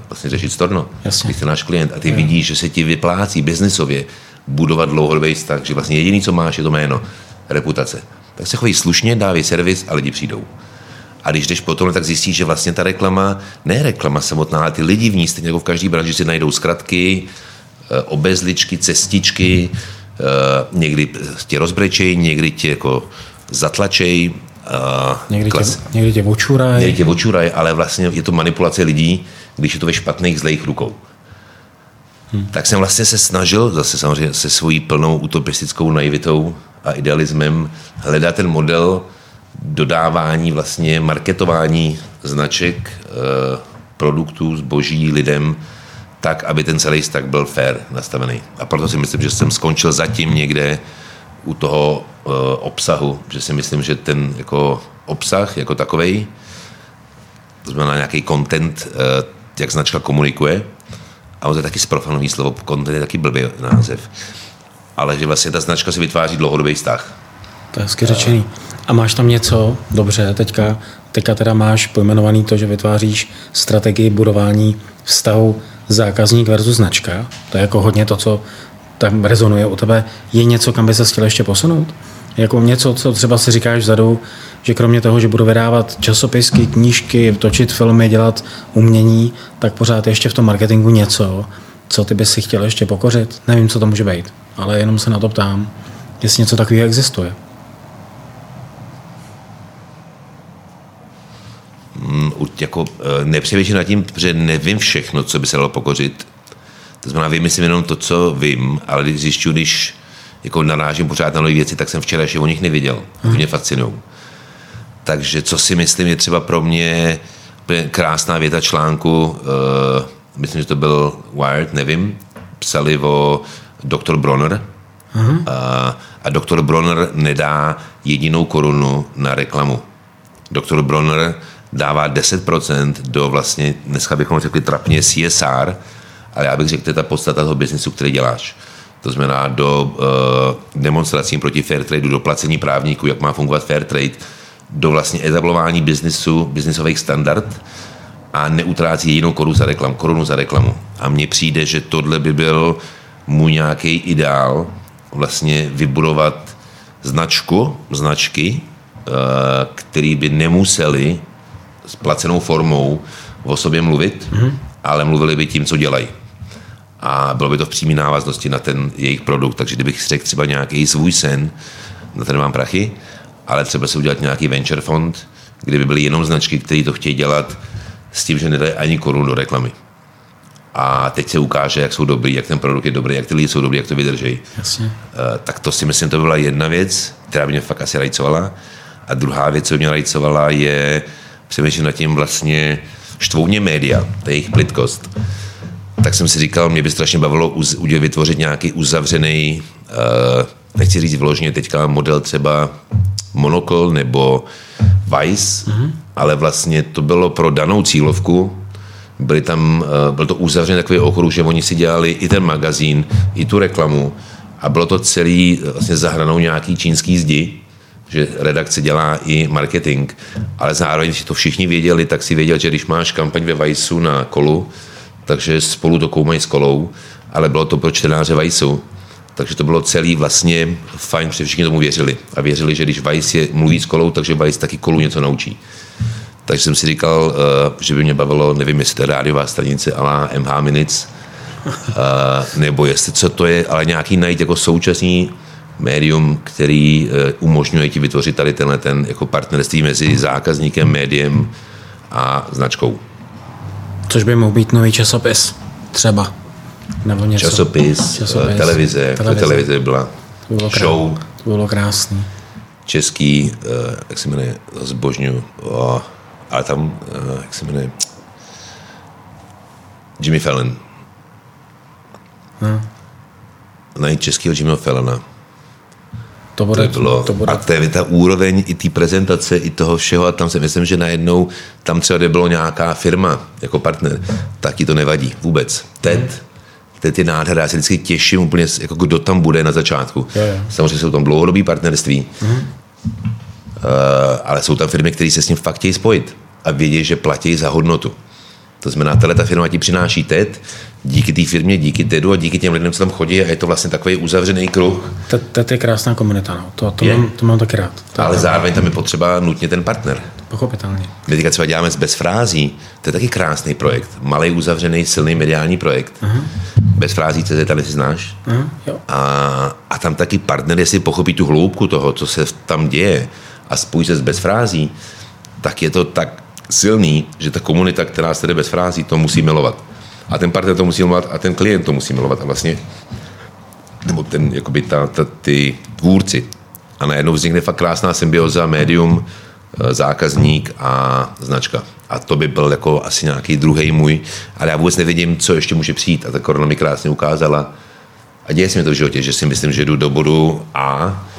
vlastně řešit storno. Jasně. jste náš klient a ty vidíš, že se ti vyplácí biznisově budovat dlouhodobý vztah, že vlastně jediný, co máš, je to jméno, reputace. Tak se choví slušně, dávej servis a lidi přijdou. A když jdeš potom, tak zjistíš, že vlastně ta reklama, ne reklama samotná, ale ty lidi v ní, stejně jako v každý branži, si najdou zkratky, eh, obezličky, cestičky, někdy tě rozbrečej, někdy tě jako zatlačej, Uh, někdy, klas... tě, někdy tě očuraj. Někdy tě očuraj, ale vlastně je to manipulace lidí, když je to ve špatných, zlejch rukou. Hmm. Tak jsem vlastně se snažil, zase samozřejmě se svojí plnou utopistickou naivitou a idealismem, hledat ten model dodávání, vlastně marketování značek, uh, produktů, zboží lidem, tak, aby ten celý stack byl fair nastavený. A proto si myslím, že jsem skončil zatím někde u toho uh, obsahu, že si myslím, že ten jako obsah jako takový, to znamená nějaký content, uh, jak značka komunikuje, a on je taky zprofanový slovo, content je taky blbý název, ale že vlastně ta značka si vytváří dlouhodobý vztah. To je hezky řečený. A máš tam něco, dobře, teďka, teďka teda máš pojmenovaný to, že vytváříš strategii budování vztahu zákazník versus značka. To je jako hodně to, co tam rezonuje u tebe, je něco, kam by se chtěl ještě posunout? Jako něco, co třeba si říkáš vzadu, že kromě toho, že budu vydávat časopisky, knížky, točit filmy, dělat umění, tak pořád ještě v tom marketingu něco, co ty bys si chtěl ještě pokořit. Nevím, co to může být, ale jenom se na to ptám, jestli něco takového existuje. Mm, jako, eh, nepřemýšlím nad tím, že nevím všechno, co by se dalo pokořit. To znamená, vymyslím jenom to, co vím, ale když zjišťuji, když jako narážím pořád na nové věci, tak jsem včera ještě o nich neviděl. Hmm. Mě fascinují. Takže co si myslím, je třeba pro mě krásná věta článku, uh, myslím, že to byl Wired, nevím, psali o doktor Bronner, uh, a doktor Bronner nedá jedinou korunu na reklamu. Doktor Bronner dává 10% do vlastně, dneska bychom řekli trapně CSR, ale já bych řekl, to je ta podstata toho biznesu, který děláš. To znamená do uh, demonstrací proti fair trade, do placení právníků, jak má fungovat fair trade, do vlastně etablování biznesu, biznesových standard a neutrácí jedinou korunu za reklamu, korunu za reklamu. A mně přijde, že tohle by byl můj nějaký ideál, vlastně vybudovat značku, značky, uh, který by nemuseli s placenou formou o sobě mluvit, mm-hmm ale mluvili by tím, co dělají. A bylo by to v přímé návaznosti na ten jejich produkt. Takže kdybych řekl třeba nějaký svůj sen, na ten mám prachy, ale třeba si udělat nějaký venture fond, kde by byly jenom značky, které to chtějí dělat s tím, že nedají ani korunu do reklamy. A teď se ukáže, jak jsou dobrý, jak ten produkt je dobrý, jak ty lidi jsou dobrý, jak to vydrží. Jasně. Eh, tak to si myslím, to byla jedna věc, která by mě fakt asi rajcovala. A druhá věc, co mě rajcovala, je přemýšlet nad tím vlastně štvou mě média, to je jejich plitkost. Tak jsem si říkal, mě by strašně bavilo uz, vytvořit nějaký uzavřený, uh, nechci říct vložně teďka model třeba Monocle nebo Vice, mm-hmm. ale vlastně to bylo pro danou cílovku, byli tam, uh, byl to uzavřený takový okruh, že oni si dělali i ten magazín, i tu reklamu. A bylo to celý vlastně zahranou nějaký čínský zdi, že redakce dělá i marketing, ale zároveň si to všichni věděli, tak si věděl, že když máš kampaň ve Vajsu na kolu, takže spolu to koumají s kolou, ale bylo to pro čtenáře Vajsu. Takže to bylo celý vlastně fajn, protože všichni tomu věřili. A věřili, že když Vajs je, mluví s kolou, takže Vajs taky kolu něco naučí. Takže jsem si říkal, eh, že by mě bavilo, nevím, jestli to je rádiová stanice ale MH Minutes, eh, nebo jestli co to je, ale nějaký najít jako současný médium, který eh, umožňuje ti vytvořit tady tenhle ten jako partnerství mezi zákazníkem, médiem a značkou. Což by mohl být nový časopis, třeba. Nebo něco. Časopis, časopis televize, televize. televize byla to bylo show. To bylo krásný. Český, uh, jak se jmenuje, zbožňu, ale tam, uh, jak se jmenuje, Jimmy Fallon. No. Najít českého Jimmyho Fallona to bude, to bylo, to bude. A to je ta úroveň i té prezentace, i toho všeho, a tam si myslím, že najednou tam třeba bylo nějaká firma jako partner, tak ti to nevadí vůbec. TED, TED je nádhera, já se vždycky těším úplně, jako kdo tam bude na začátku. Je, je. Samozřejmě jsou tam dlouhodobý partnerství, mm. uh, ale jsou tam firmy, které se s ním fakt chtějí spojit a vědí, že platí za hodnotu. To znamená, tahle ta firma ti přináší TED, díky té firmě, díky TEDu a díky těm lidem, co tam chodí a je to vlastně takový uzavřený kruh. TED je krásná komunita, no. to, to, je. mám, to mám taky rád. To Ale zároveň tam je potřeba nutně ten partner. Pochopitelně. My teďka třeba děláme bez frází, to je taky krásný projekt. Malý, uzavřený, silný mediální projekt. Uh-huh. Bez frází CZ, tady si znáš. Uh-huh. Jo. A, a tam taky partner, jestli pochopí tu hloubku toho, co se tam děje a spojí se s bez frází, tak je to tak silný, že ta komunita, která se jde bez frází, to musí milovat. A ten partner to musí milovat a ten klient to musí milovat. A vlastně, nebo ten, jakoby ta, ta, ty tvůrci. A najednou vznikne fakt krásná symbioza, médium, eh, zákazník a značka. A to by byl jako asi nějaký druhý můj, ale já vůbec nevidím, co ještě může přijít. A ta korona mi krásně ukázala, a děje se mi to v životě, že si myslím, že jdu do bodu A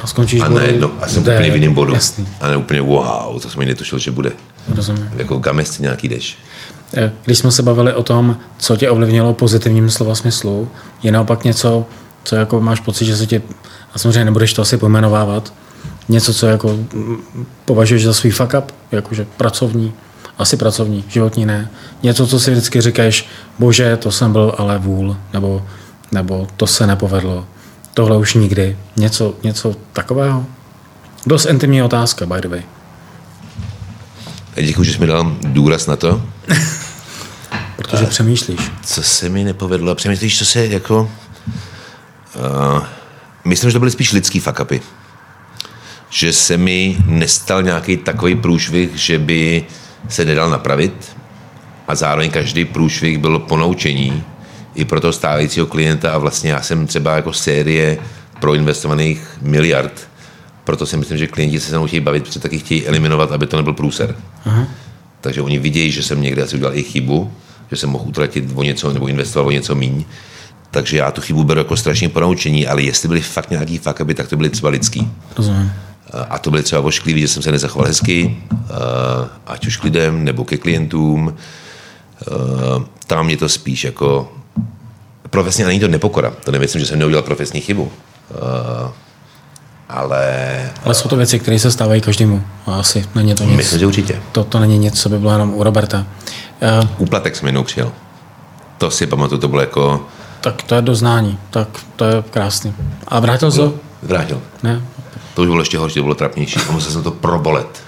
a, skončíš a, najednou, a jsem úplně v jiném bodu. Jasný. A ne úplně wow, to jsem mi netušil, že bude. Rozumím. Jako v Gamesci nějaký jdeš. Eh, když jsme se bavili o tom, co tě ovlivnilo pozitivním slova smyslu, je naopak něco, co jako máš pocit, že se ti, a samozřejmě nebudeš to asi pojmenovávat, něco, co jako považuješ za svůj fuck up, jakože pracovní, asi pracovní, životní ne. Něco, co si vždycky říkáš, bože, to jsem byl ale vůl, nebo, nebo to se nepovedlo, tohle už nikdy. Něco, něco takového? Dost intimní otázka, by the way. Děkuji, že jsi mi dal důraz na to. Protože a přemýšlíš. Co se mi nepovedlo? Přemýšlíš, co se jako... Uh, myslím, že to byly spíš lidský fakapy. Že se mi nestal nějaký takový průšvih, že by se nedal napravit a zároveň každý průšvih byl ponaučení i pro toho stávajícího klienta a vlastně já jsem třeba jako série proinvestovaných miliard proto si myslím, že klienti se se mnou chtějí bavit, protože taky chtějí eliminovat, aby to nebyl průser. Aha. Takže oni vidějí, že jsem někde asi udělal i chybu, že jsem mohl utratit o něco nebo investovat o něco míň. Takže já tu chybu beru jako strašně ponaučení, ale jestli byly fakt nějaký aby tak to byly třeba lidský. Rozumím. A to byly třeba ošklivý, že jsem se nezachoval hezky, ať už k lidem nebo ke klientům. Tam je to spíš jako profesně, není to nepokora. To nemyslím, že jsem neudělal profesní chybu ale... Ale jsou to věci, které se stávají každému. Asi není to nic. Myslím, že určitě. To, to není nic, co by bylo jenom u Roberta. Uh, Úplatek jsem jednou přijel. To si pamatuju, to bylo jako... Tak to je doznání, tak to je krásný. A vrátil se? Vrátil. Ne? To už bylo ještě horší, to bylo trapnější. A musel jsem to probolet.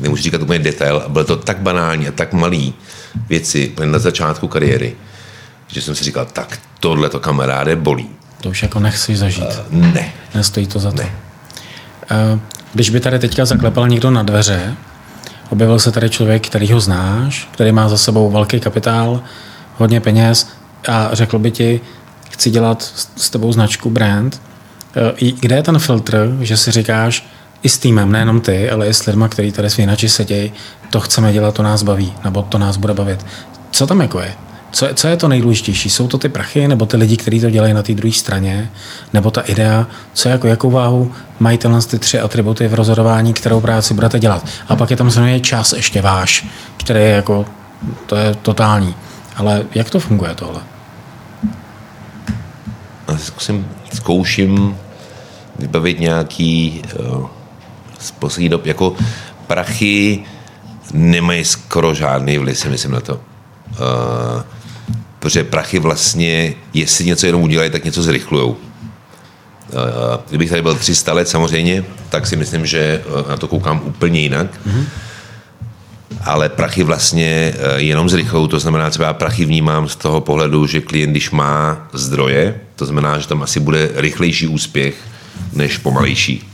Nemůžu říkat úplně detail. A bylo to tak banální a tak malý. věci na začátku kariéry, že jsem si říkal, tak tohle to kamaráde bolí. To už jako nechci zažít. Uh, ne. Nestojí to za to. Ne. Uh, když by tady teďka zaklepal někdo na dveře, objevil se tady člověk, který ho znáš, který má za sebou velký kapitál, hodně peněz a řekl by ti, chci dělat s tebou značku, brand, uh, kde je ten filtr, že si říkáš, i s týmem, nejenom ty, ale i s lidmi, kteří tady svěnači sedějí, to chceme dělat, to nás baví, nebo to nás bude bavit. Co tam jako je? Co, co je to nejdůležitější? Jsou to ty prachy, nebo ty lidi, kteří to dělají na té druhé straně, nebo ta idea? Co jako, jakou váhu mají tyhle ty tři atributy v rozhodování, kterou práci budete dělat? A pak je tam samozřejmě čas ještě váš, který je jako, to je totální. Ale jak to funguje tohle? Zkusím, zkouším vybavit nějaký uh, z poslední dob, jako prachy nemají skoro žádný vliv, si myslím na to. Uh, protože prachy vlastně, jestli něco jenom udělají, tak něco zrychlujou. Uh, kdybych tady byl 300 let samozřejmě, tak si myslím, že na to koukám úplně jinak. Mm-hmm. Ale prachy vlastně jenom zrychlují, to znamená, třeba prachy vnímám z toho pohledu, že klient, když má zdroje, to znamená, že tam asi bude rychlejší úspěch než pomalejší.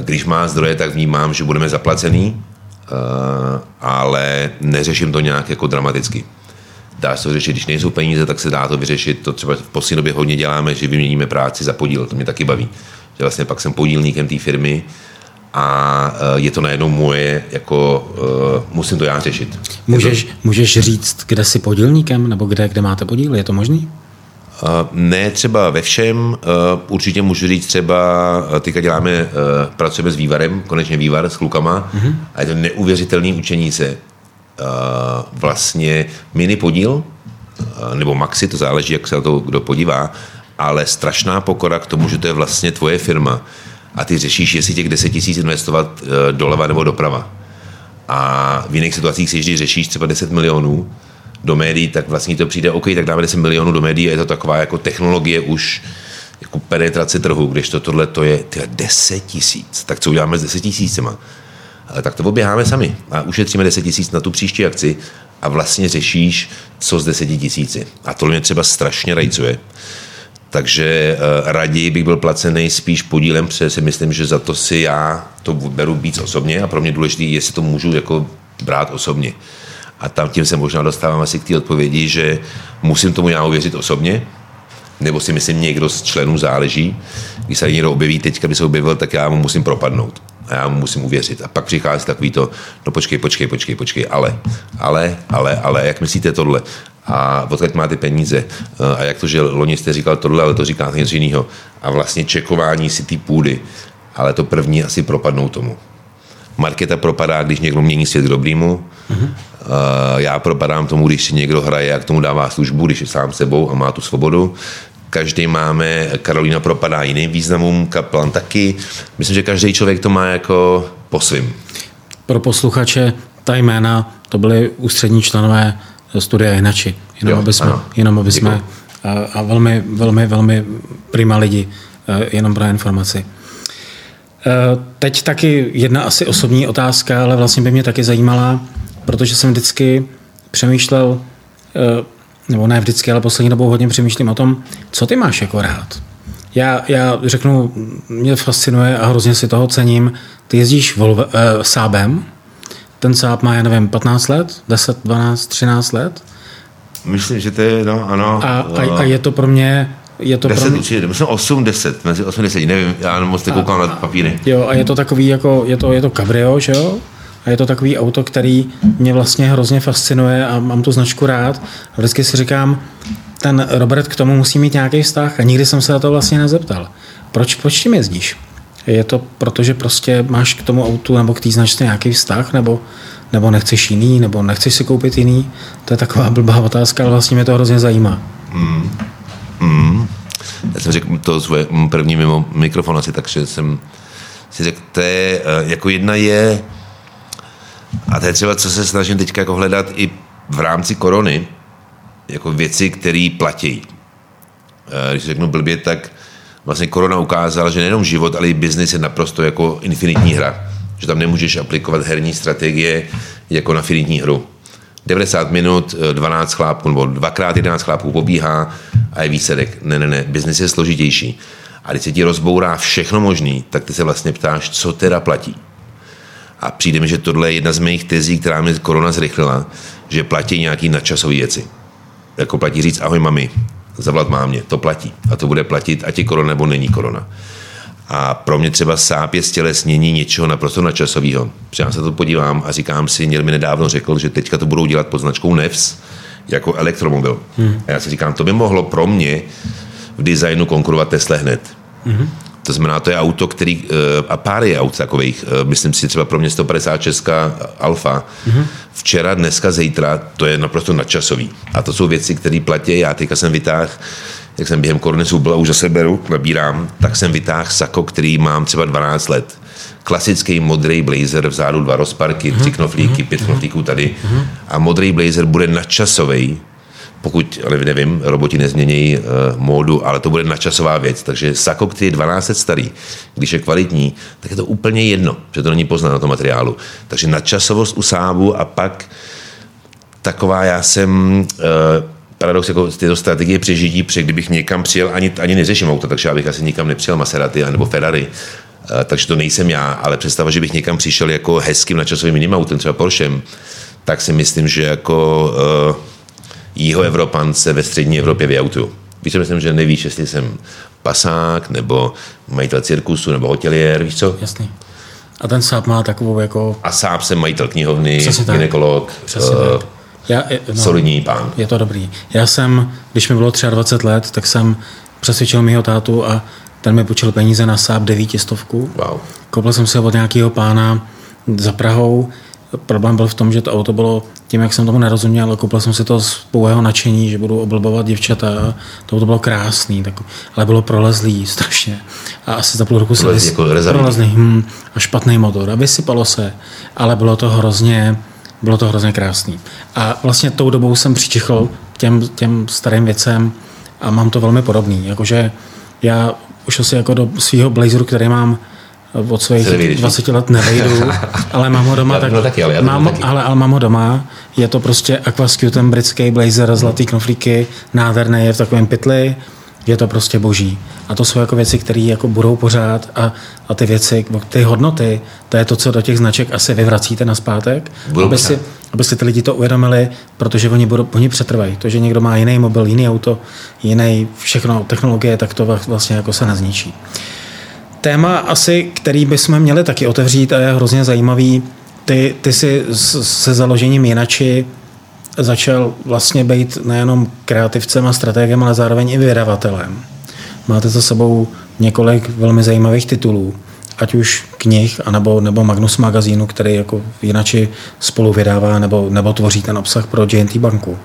Když má zdroje, tak vnímám, že budeme zaplacený, ale neřeším to nějak jako dramaticky dá se to řešit, když nejsou peníze, tak se dá to vyřešit. To třeba v poslední době hodně děláme, že vyměníme práci za podíl, to mě taky baví. Že vlastně pak jsem podílníkem té firmy a eh, je to najednou moje, jako uh, musím to já řešit. Můžeš, to... můžeš říct, kde jsi podílníkem, nebo kde, kde máte podíl, je to možný? Uh, ne třeba ve všem, uh, určitě můžu říct třeba, teďka děláme, uh, pracujeme s vývarem, konečně vývar s klukama uh-huh. a je to neuvěřitelný učení se vlastně mini podíl, eh, nebo maxi, to záleží, jak se na to kdo podívá, ale strašná pokora k tomu, že to je vlastně tvoje firma a ty řešíš, jestli těch 10 tisíc investovat eh, doleva nebo doprava. A v jiných situacích si, když řešíš třeba 10 milionů do médií, tak vlastně to přijde, OK, tak dáme 10 milionů do médií a je to taková jako technologie už jako penetrace trhu, když to tohle to je tyhle 10 tisíc, tak co uděláme s 10 tisícima? Tak to oběháme sami a ušetříme 10 tisíc na tu příští akci a vlastně řešíš, co z 10 tisíci. A to mě třeba strašně rajcuje. Takže uh, raději bych byl placený spíš podílem, protože si myslím, že za to si já to beru víc osobně a pro mě důležité, jestli to můžu jako brát osobně. A tam tím se možná dostávám asi k té odpovědi, že musím tomu já uvěřit osobně, nebo si myslím někdo z členů záleží. Když se někdo objeví teďka, by se objevil, tak já mu musím propadnout a já mu musím uvěřit. A pak přichází takový to, no počkej, počkej, počkej, počkej, ale, ale, ale, ale, jak myslíte tohle? A odkud máte peníze? A jak to, že loni jste říkal tohle, ale to říkáte něco jiného. A vlastně čekování si ty půdy. Ale to první asi propadnou tomu. Marketa propadá, když někdo mění svět k dobrýmu. Mm-hmm. Já propadám tomu, když si někdo hraje, jak tomu dává službu, když je sám sebou a má tu svobodu každý máme, Karolina propadá jiným významům, Kaplan taky. Myslím, že každý člověk to má jako po svým. Pro posluchače ta jména, to byly ústřední členové studia Jinači. Jenom jo, aby jsme, ano, jenom aby jsme a, a velmi, velmi, velmi prima lidi, jenom pro informaci. Teď taky jedna asi osobní otázka, ale vlastně by mě taky zajímala, protože jsem vždycky přemýšlel, nebo ne vždycky, ale poslední dobou hodně přemýšlím o tom, co ty máš jako rád. Já, já řeknu, mě fascinuje a hrozně si toho cením. Ty jezdíš Volvo, uh, Sábem, ten Sáb má, já nevím, 15 let, 10, 12, 13 let. Myslím, že to je, no, ano. A, a, a je to pro mě je to 10 pro mě... určitě, myslím 8, 10, mezi 8 10, nevím, já moc nekoukám na papíry. Jo, a je to takový jako, je to, je to cabrio, že jo? A je to takový auto, který mě vlastně hrozně fascinuje a mám tu značku rád. A vždycky si říkám, ten Robert k tomu musí mít nějaký vztah a nikdy jsem se na to vlastně nezeptal. Proč, proč tím jezdíš? Je to proto, že prostě máš k tomu autu nebo k té značce nějaký vztah, nebo, nebo nechceš jiný, nebo nechceš si koupit jiný? To je taková blbá otázka, ale vlastně mě to hrozně zajímá. Mm. Mm. Já jsem řekl to svoje první mimo mikrofon asi, takže jsem si řekl, to je, eh, jako jedna je a to je třeba, co se snažím teď jako hledat i v rámci korony, jako věci, které platí. Eh, když řeknu blbě, tak vlastně korona ukázala, že nejenom život, ale i biznis je naprosto jako infinitní hra. Že tam nemůžeš aplikovat herní strategie jako na finitní hru. 90 minut, 12 chlápků nebo dvakrát 11 chlápků pobíhá a je výsledek. Ne, ne, ne, biznis je složitější. A když se ti rozbourá všechno možný, tak ty se vlastně ptáš, co teda platí. A přijde mi, že tohle je jedna z mých tezí, která mi korona zrychlila, že platí nějaký nadčasové věci. Jako platí říct ahoj mami, zavolat mámě, to platí. A to bude platit, ať je korona nebo není korona. A pro mě třeba sáp je stělesnění něčeho naprosto nadčasového. Já se to podívám a říkám si, někdo mi nedávno řekl, že teďka to budou dělat pod značkou Nevs, jako elektromobil. Hmm. A já si říkám, to by mohlo pro mě v designu konkurovat Tesla hned. Hmm. To znamená, to je auto, který, eh, a pár je aut takových, eh, myslím si třeba pro mě 156 Alfa, mm-hmm. včera, dneska, zítra, to je naprosto nadčasový. A to jsou věci, které platí. Já teďka jsem vytáhl, jak jsem během kornesu byl už zase beru, nabírám, tak jsem vytáhl sako, který mám třeba 12 let. Klasický modrý blazer, vzadu dva rozparky, tři knoflíky, pět knoflíků tady. A modrý blazer bude nadčasový, pokud, nevím, roboti nezmění uh, módu, ale to bude nadčasová věc. Takže sako, který je 12 let starý, když je kvalitní, tak je to úplně jedno, že to není poznat na tom materiálu. Takže nadčasovost u sábu a pak taková, já jsem uh, paradox jako tyto strategie přežití, protože kdybych někam přijel, ani, ani neřeším auto, takže já bych asi nikam nepřijel Maserati nebo Ferrari, uh, takže to nejsem já, ale představa, že bych někam přišel jako hezkým nadčasovým minimautem, třeba Porschem, tak si myslím, že jako uh, Evropan se ve střední Evropě vyautuju. Víš, co myslím, že nevíš, jestli jsem pasák, nebo majitel cirkusu, nebo hotelier, víš co? Jasný. A ten sáp má takovou jako... A sáp jsem majitel knihovny, ginekolog, uh, já, no, solidní pán. Je to dobrý. Já jsem, když mi bylo 23 let, tak jsem přesvědčil mého tátu a ten mi počil peníze na sáp devítistovku. Wow. Koupil jsem si od nějakého pána za Prahou. Problém byl v tom, že to auto bylo tím, jak jsem tomu nerozuměl, koupil jsem si to z pouhého nadšení, že budu oblbovat děvčata. To, to bylo krásný, tak, ale bylo prolezlý strašně. A asi za půl roku se jako prolezlý hm, a špatný motor a vysypalo se, ale bylo to hrozně, bylo to hrozně krásný. A vlastně tou dobou jsem přičichl těm, těm starým věcem a mám to velmi podobný. Jakože já už asi jako do svého blazeru, který mám od svých 20 let nevejdu, ale mám ho doma. tak, taky, ale, mám, taky. Ale, ale mám ho doma. Je to prostě Aquascue, ten britský blazer, zlatý knoflíky, nádherný, je v takovém pytli. Je to prostě boží. A to jsou jako věci, které jako budou pořád a, a ty věci, ty hodnoty, to je to, co do těch značek asi vyvracíte na zpátek, aby si, aby si ty lidi to uvědomili, protože oni, budou, oni přetrvají. To, že někdo má jiný mobil, jiný auto, jiný všechno technologie, tak to vlastně jako se nezničí. Téma asi, který bychom měli taky otevřít a je hrozně zajímavý, ty, ty jsi se založením Jinači začal vlastně být nejenom kreativcem a strategem, ale zároveň i vydavatelem. Máte za sebou několik velmi zajímavých titulů, ať už knih, anebo, nebo Magnus magazínu, který jako Jinači spolu vydává nebo, nebo tvoří ten obsah pro JNT banku.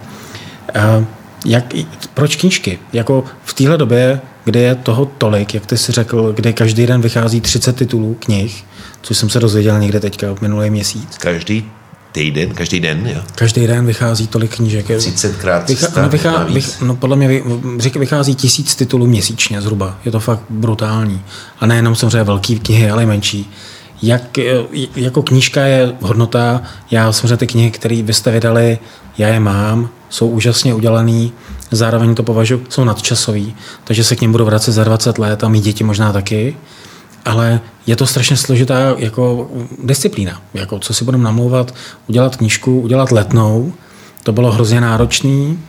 A jak, proč knížky? Jako v téhle době kde je toho tolik, jak ty si řekl, kde každý den vychází 30 titulů knih, což jsem se dozvěděl někde teďka minulý měsíc. Každý týden, každý den, jo? Každý den vychází tolik knížek. 30 krát 300, no, vychá, vych, no, podle mě vy, vychází tisíc titulů měsíčně zhruba. Je to fakt brutální. A nejenom samozřejmě velký knihy, ale i menší. Jak, jako knížka je hodnota, já samozřejmě ty knihy, které vy jste vydali, já je mám, jsou úžasně udělaný, zároveň to považuji, jsou nadčasový, takže se k ním budu vracet za 20 let a mít děti možná taky, ale je to strašně složitá jako disciplína. Jako, co si budeme namlouvat, udělat knížku, udělat letnou, to bylo hrozně náročný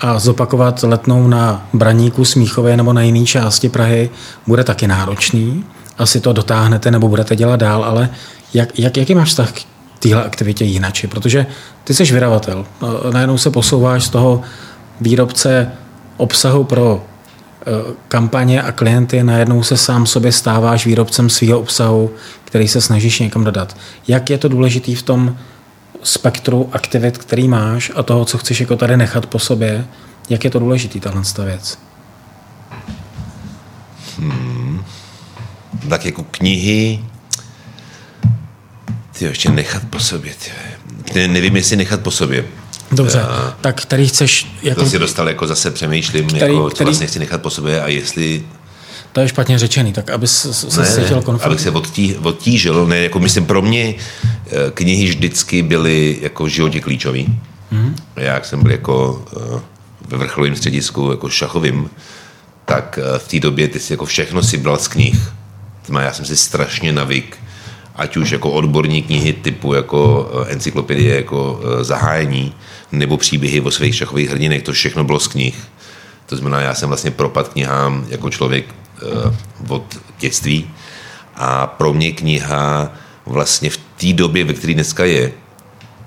a zopakovat letnou na Braníku, Smíchově nebo na jiné části Prahy bude taky náročný. Asi to dotáhnete nebo budete dělat dál, ale jak, jak, jaký máš vztah k téhle aktivitě jinači? Protože ty jsi vydavatel. Najednou se posouváš z toho výrobce obsahu pro e, kampaně a klienty, najednou se sám sobě stáváš výrobcem svého obsahu, který se snažíš někam dodat. Jak je to důležitý v tom spektru aktivit, který máš a toho, co chceš jako tady nechat po sobě, jak je to důležitý, tahle věc? Hmm. Tak jako knihy, ty ještě nechat po sobě. Ty. Nevím, jestli nechat po sobě. Dobře, a tak který chceš... Jako... To si dostal, jako zase přemýšlím, který, jako, co který... vlastně chci nechat po sobě a jestli... To je špatně řečený, tak aby se ne, cítil konflikt. Abych se odtí, odtížil, ne, jako myslím, pro mě eh, knihy vždycky byly jako životě klíčový. Mm-hmm. Já, jak jsem byl jako uh, ve vrcholovém středisku, jako šachovým, tak uh, v té době ty si jako všechno si bral z knih. Já jsem si strašně navyk, ať už jako odborní knihy typu jako uh, encyklopedie, jako uh, zahájení, nebo příběhy o svých šachových hrdinech, to všechno bylo z knih. To znamená, já jsem vlastně propad knihám jako člověk uh, od dětství a pro mě kniha vlastně v té době, ve které dneska je,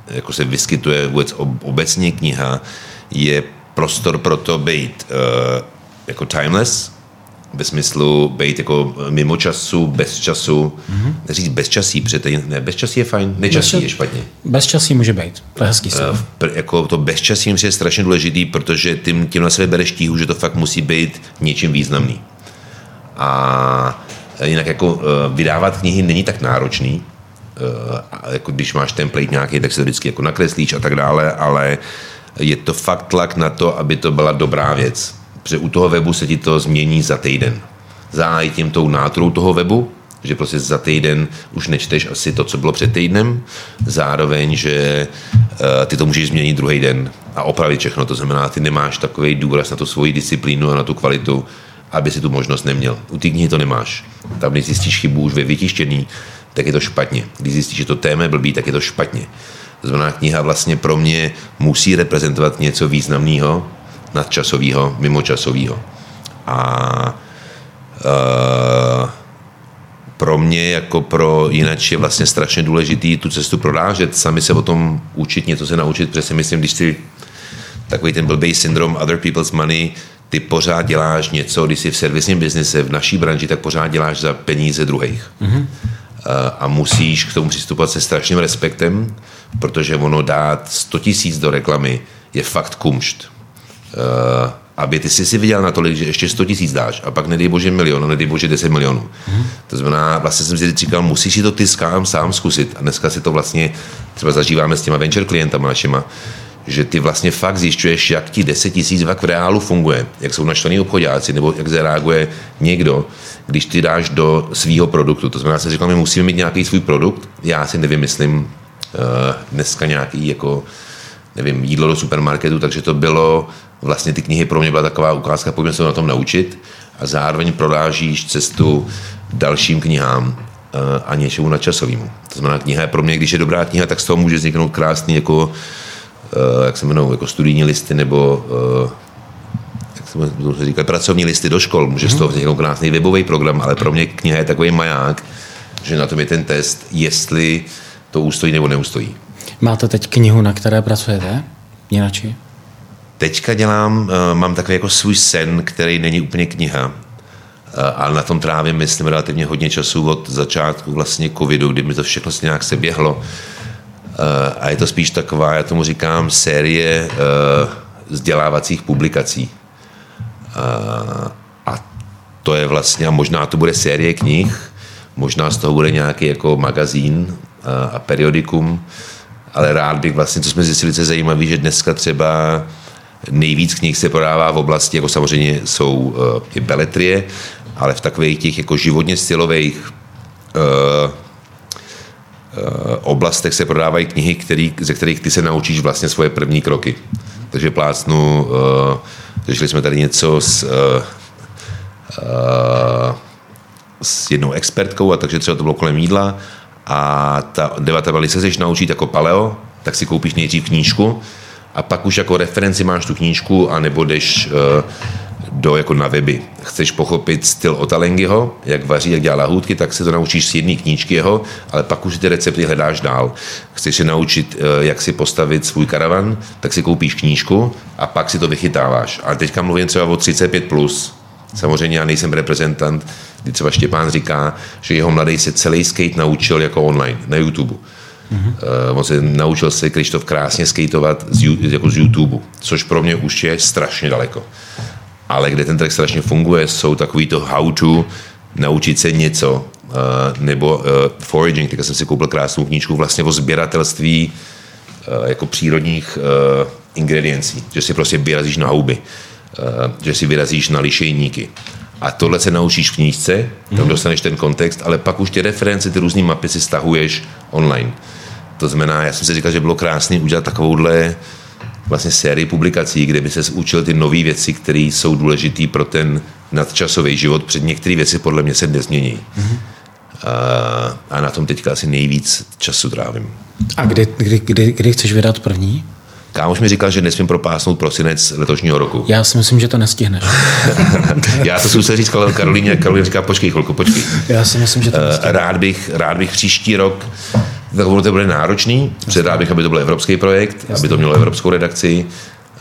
jako se vyskytuje vůbec obecně kniha, je prostor pro to být jako timeless, ve smyslu být jako mimo času, bez času, mm-hmm. neříct bez časí, protože ne, bez časí je fajn, nečasí čas, je špatně. Bez časí může být, to je hezký uh, jako to bez časí je strašně důležitý, protože tím, tím na sebe bereš tíhu, že to fakt musí být něčím významný. A jinak jako uh, vydávat knihy není tak náročný, uh, jako když máš template nějaký, tak se to vždycky jako nakreslíš a tak dále, ale je to fakt tlak na to, aby to byla dobrá věc protože u toho webu se ti to změní za týden. Za tím tou náturou toho webu, že prostě za týden už nečteš asi to, co bylo před týdnem, zároveň, že uh, ty to můžeš změnit druhý den a opravit všechno, to znamená, ty nemáš takový důraz na tu svoji disciplínu a na tu kvalitu, aby si tu možnost neměl. U té knihy to nemáš. Tam, když zjistíš chybu už ve vytištění, tak je to špatně. Když zjistíš, že to téma je blbý, tak je to špatně. To znamená, kniha vlastně pro mě musí reprezentovat něco významného, nadčasového, mimočasového. A uh, pro mě jako pro jinak je vlastně strašně důležitý tu cestu prodážet, sami se o tom učit, něco se naučit, protože si myslím, když si takový ten blbý syndrom other people's money, ty pořád děláš něco, když jsi v servisním biznise, v naší branži, tak pořád děláš za peníze druhých. Mm-hmm. A musíš k tomu přistupovat se strašným respektem, protože ono dát 100 tisíc do reklamy je fakt kumšt. Uh, aby ty jsi si viděl natolik, že ještě 100 tisíc dáš a pak nedej bože milion, nedej bože 10 milionů. Mm. To znamená, vlastně jsem si říkal, musíš si to ty sám, sám zkusit a dneska si to vlastně třeba zažíváme s těma venture klientama našima, že ty vlastně fakt zjišťuješ, jak ti 10 tisíc v reálu funguje, jak jsou naštvaní obchodáci, nebo jak zareaguje někdo, když ty dáš do svého produktu. To znamená, že říkal, my musíme mít nějaký svůj produkt, já si nevymyslím uh, dneska nějaký jako nevím, jídlo do supermarketu, takže to bylo vlastně ty knihy pro mě byla taková ukázka, pojďme se na tom naučit a zároveň prodážíš cestu dalším knihám eh, a něčemu nadčasovému. To znamená, kniha je pro mě, když je dobrá kniha, tak z toho může vzniknout krásný jako, eh, jak se jmenují, jako studijní listy nebo eh, jak se říká, pracovní listy do škol. Může z toho mhm. vzniknout krásný webový program, ale pro mě kniha je takový maják, že na tom je ten test, jestli to ústojí nebo neustojí. Máte teď knihu, na které pracujete? Jinači? Teďka dělám, uh, mám takový jako svůj sen, který není úplně kniha, uh, ale na tom trávím, myslím, relativně hodně času od začátku vlastně covidu, kdy mi to všechno si nějak seběhlo. Uh, a je to spíš taková, já tomu říkám, série vzdělávacích publikací. A to je vlastně, a možná to bude série knih, možná z toho bude nějaký jako magazín a periodikum, ale rád bych vlastně, co jsme zjistili, co je zajímavé, že dneska třeba nejvíc knih se prodává v oblasti, jako samozřejmě jsou uh, i beletrie, ale v takových těch jako životně stylových uh, oblastech se prodávají knihy, který, ze kterých ty se naučíš vlastně svoje první kroky. Takže plácnu, uh, řešili jsme tady něco s, uh, uh, s jednou expertkou, a takže třeba to bylo kolem jídla a ta debatabali se chceš naučit jako paleo, tak si koupíš nejdřív knížku a pak už jako referenci máš tu knížku a nebo jdeš uh, do jako na weby. Chceš pochopit styl Otalengyho, jak vaří, jak dělá lahůdky, tak se to naučíš z jedné knížky jeho, ale pak už ty recepty hledáš dál. Chceš se naučit, uh, jak si postavit svůj karavan, tak si koupíš knížku a pak si to vychytáváš. A teďka mluvím třeba o 35+, plus. Samozřejmě já nejsem reprezentant, kdy třeba Štěpán říká, že jeho mladý se celý skate naučil jako online, na YouTube. Mm-hmm. Uh, on se naučil se Krištof krásně skateovat z, jako z YouTube, což pro mě už je strašně daleko. Ale kde ten track strašně funguje, jsou takový to how to, naučit se něco, uh, nebo uh, foraging, tak jsem si koupil krásnou knížku vlastně o sběratelství uh, jako přírodních uh, ingrediencí, že si prostě vyrazíš na houby, uh, že si vyrazíš na lišejníky, a tohle se naučíš v knížce, tam mm. dostaneš ten kontext, ale pak už ty reference, ty různé mapy si stahuješ online. To znamená, já jsem si říkal, že bylo krásné udělat takovouhle vlastně sérii publikací, kde by se učil ty nové věci, které jsou důležité pro ten nadčasový život. Před některé věci podle mě se nezmění. Mm-hmm. A, a na tom teďka asi nejvíc času trávím. A kdy, kdy, kdy, kdy chceš vydat první? Kámoš mi říkal, že nesmím propásnout prosinec letošního roku. Já si myslím, že to nestihneš. Já to jsem říct Karolíně, Karolíně říká, počkej chvilku, počkej. Já si myslím, že to Eh, nestihneš. Rád bych, rád bych příští rok, tak ono to bude náročný, protože rád bych, aby to byl evropský projekt, aby to mělo evropskou redakci,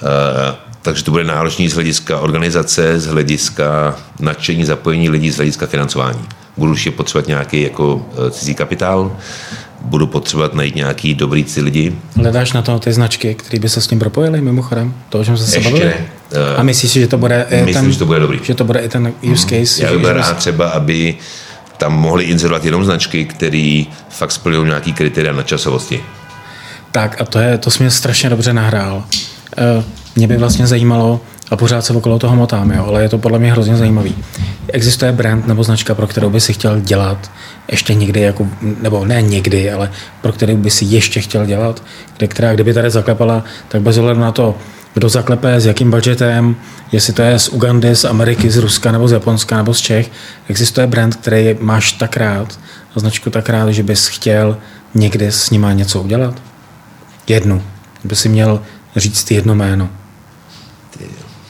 Eh, takže to bude náročný z hlediska organizace, z hlediska nadšení, zapojení lidí, z hlediska financování. Budu určitě potřebovat nějaký jako eh, cizí kapitál, budu potřebovat najít nějaký dobrý ci lidi, Hledáš na to ty značky, které by se s tím propojily mimochodem? To, o čem jsme se Ještě bavili? ne. A myslíš si, že to bude i myslím, ten, že to bude dobrý. že to bude i ten use case? Já bych byl rád třeba, aby tam mohli inzerovat jenom značky, které fakt splňují nějaký kritéria na časovosti. Tak a to, je, to jsi mě strašně dobře nahrál. Eh, Mě by vlastně zajímalo, a pořád se okolo toho motám, jo, ale je to podle mě hrozně zajímavý. Existuje brand nebo značka, pro kterou by si chtěl dělat ještě někdy, jako, nebo ne někdy, ale pro kterou by si ještě chtěl dělat, kde, která kdyby tady zaklepala, tak bez ohledu na to, kdo zaklepe, s jakým budgetem, jestli to je z Ugandy, z Ameriky, z Ruska, nebo z Japonska, nebo z Čech, existuje brand, který máš tak rád, a značku tak rád, že bys chtěl někdy s nima něco udělat? Jednu. By si měl říct jedno jméno.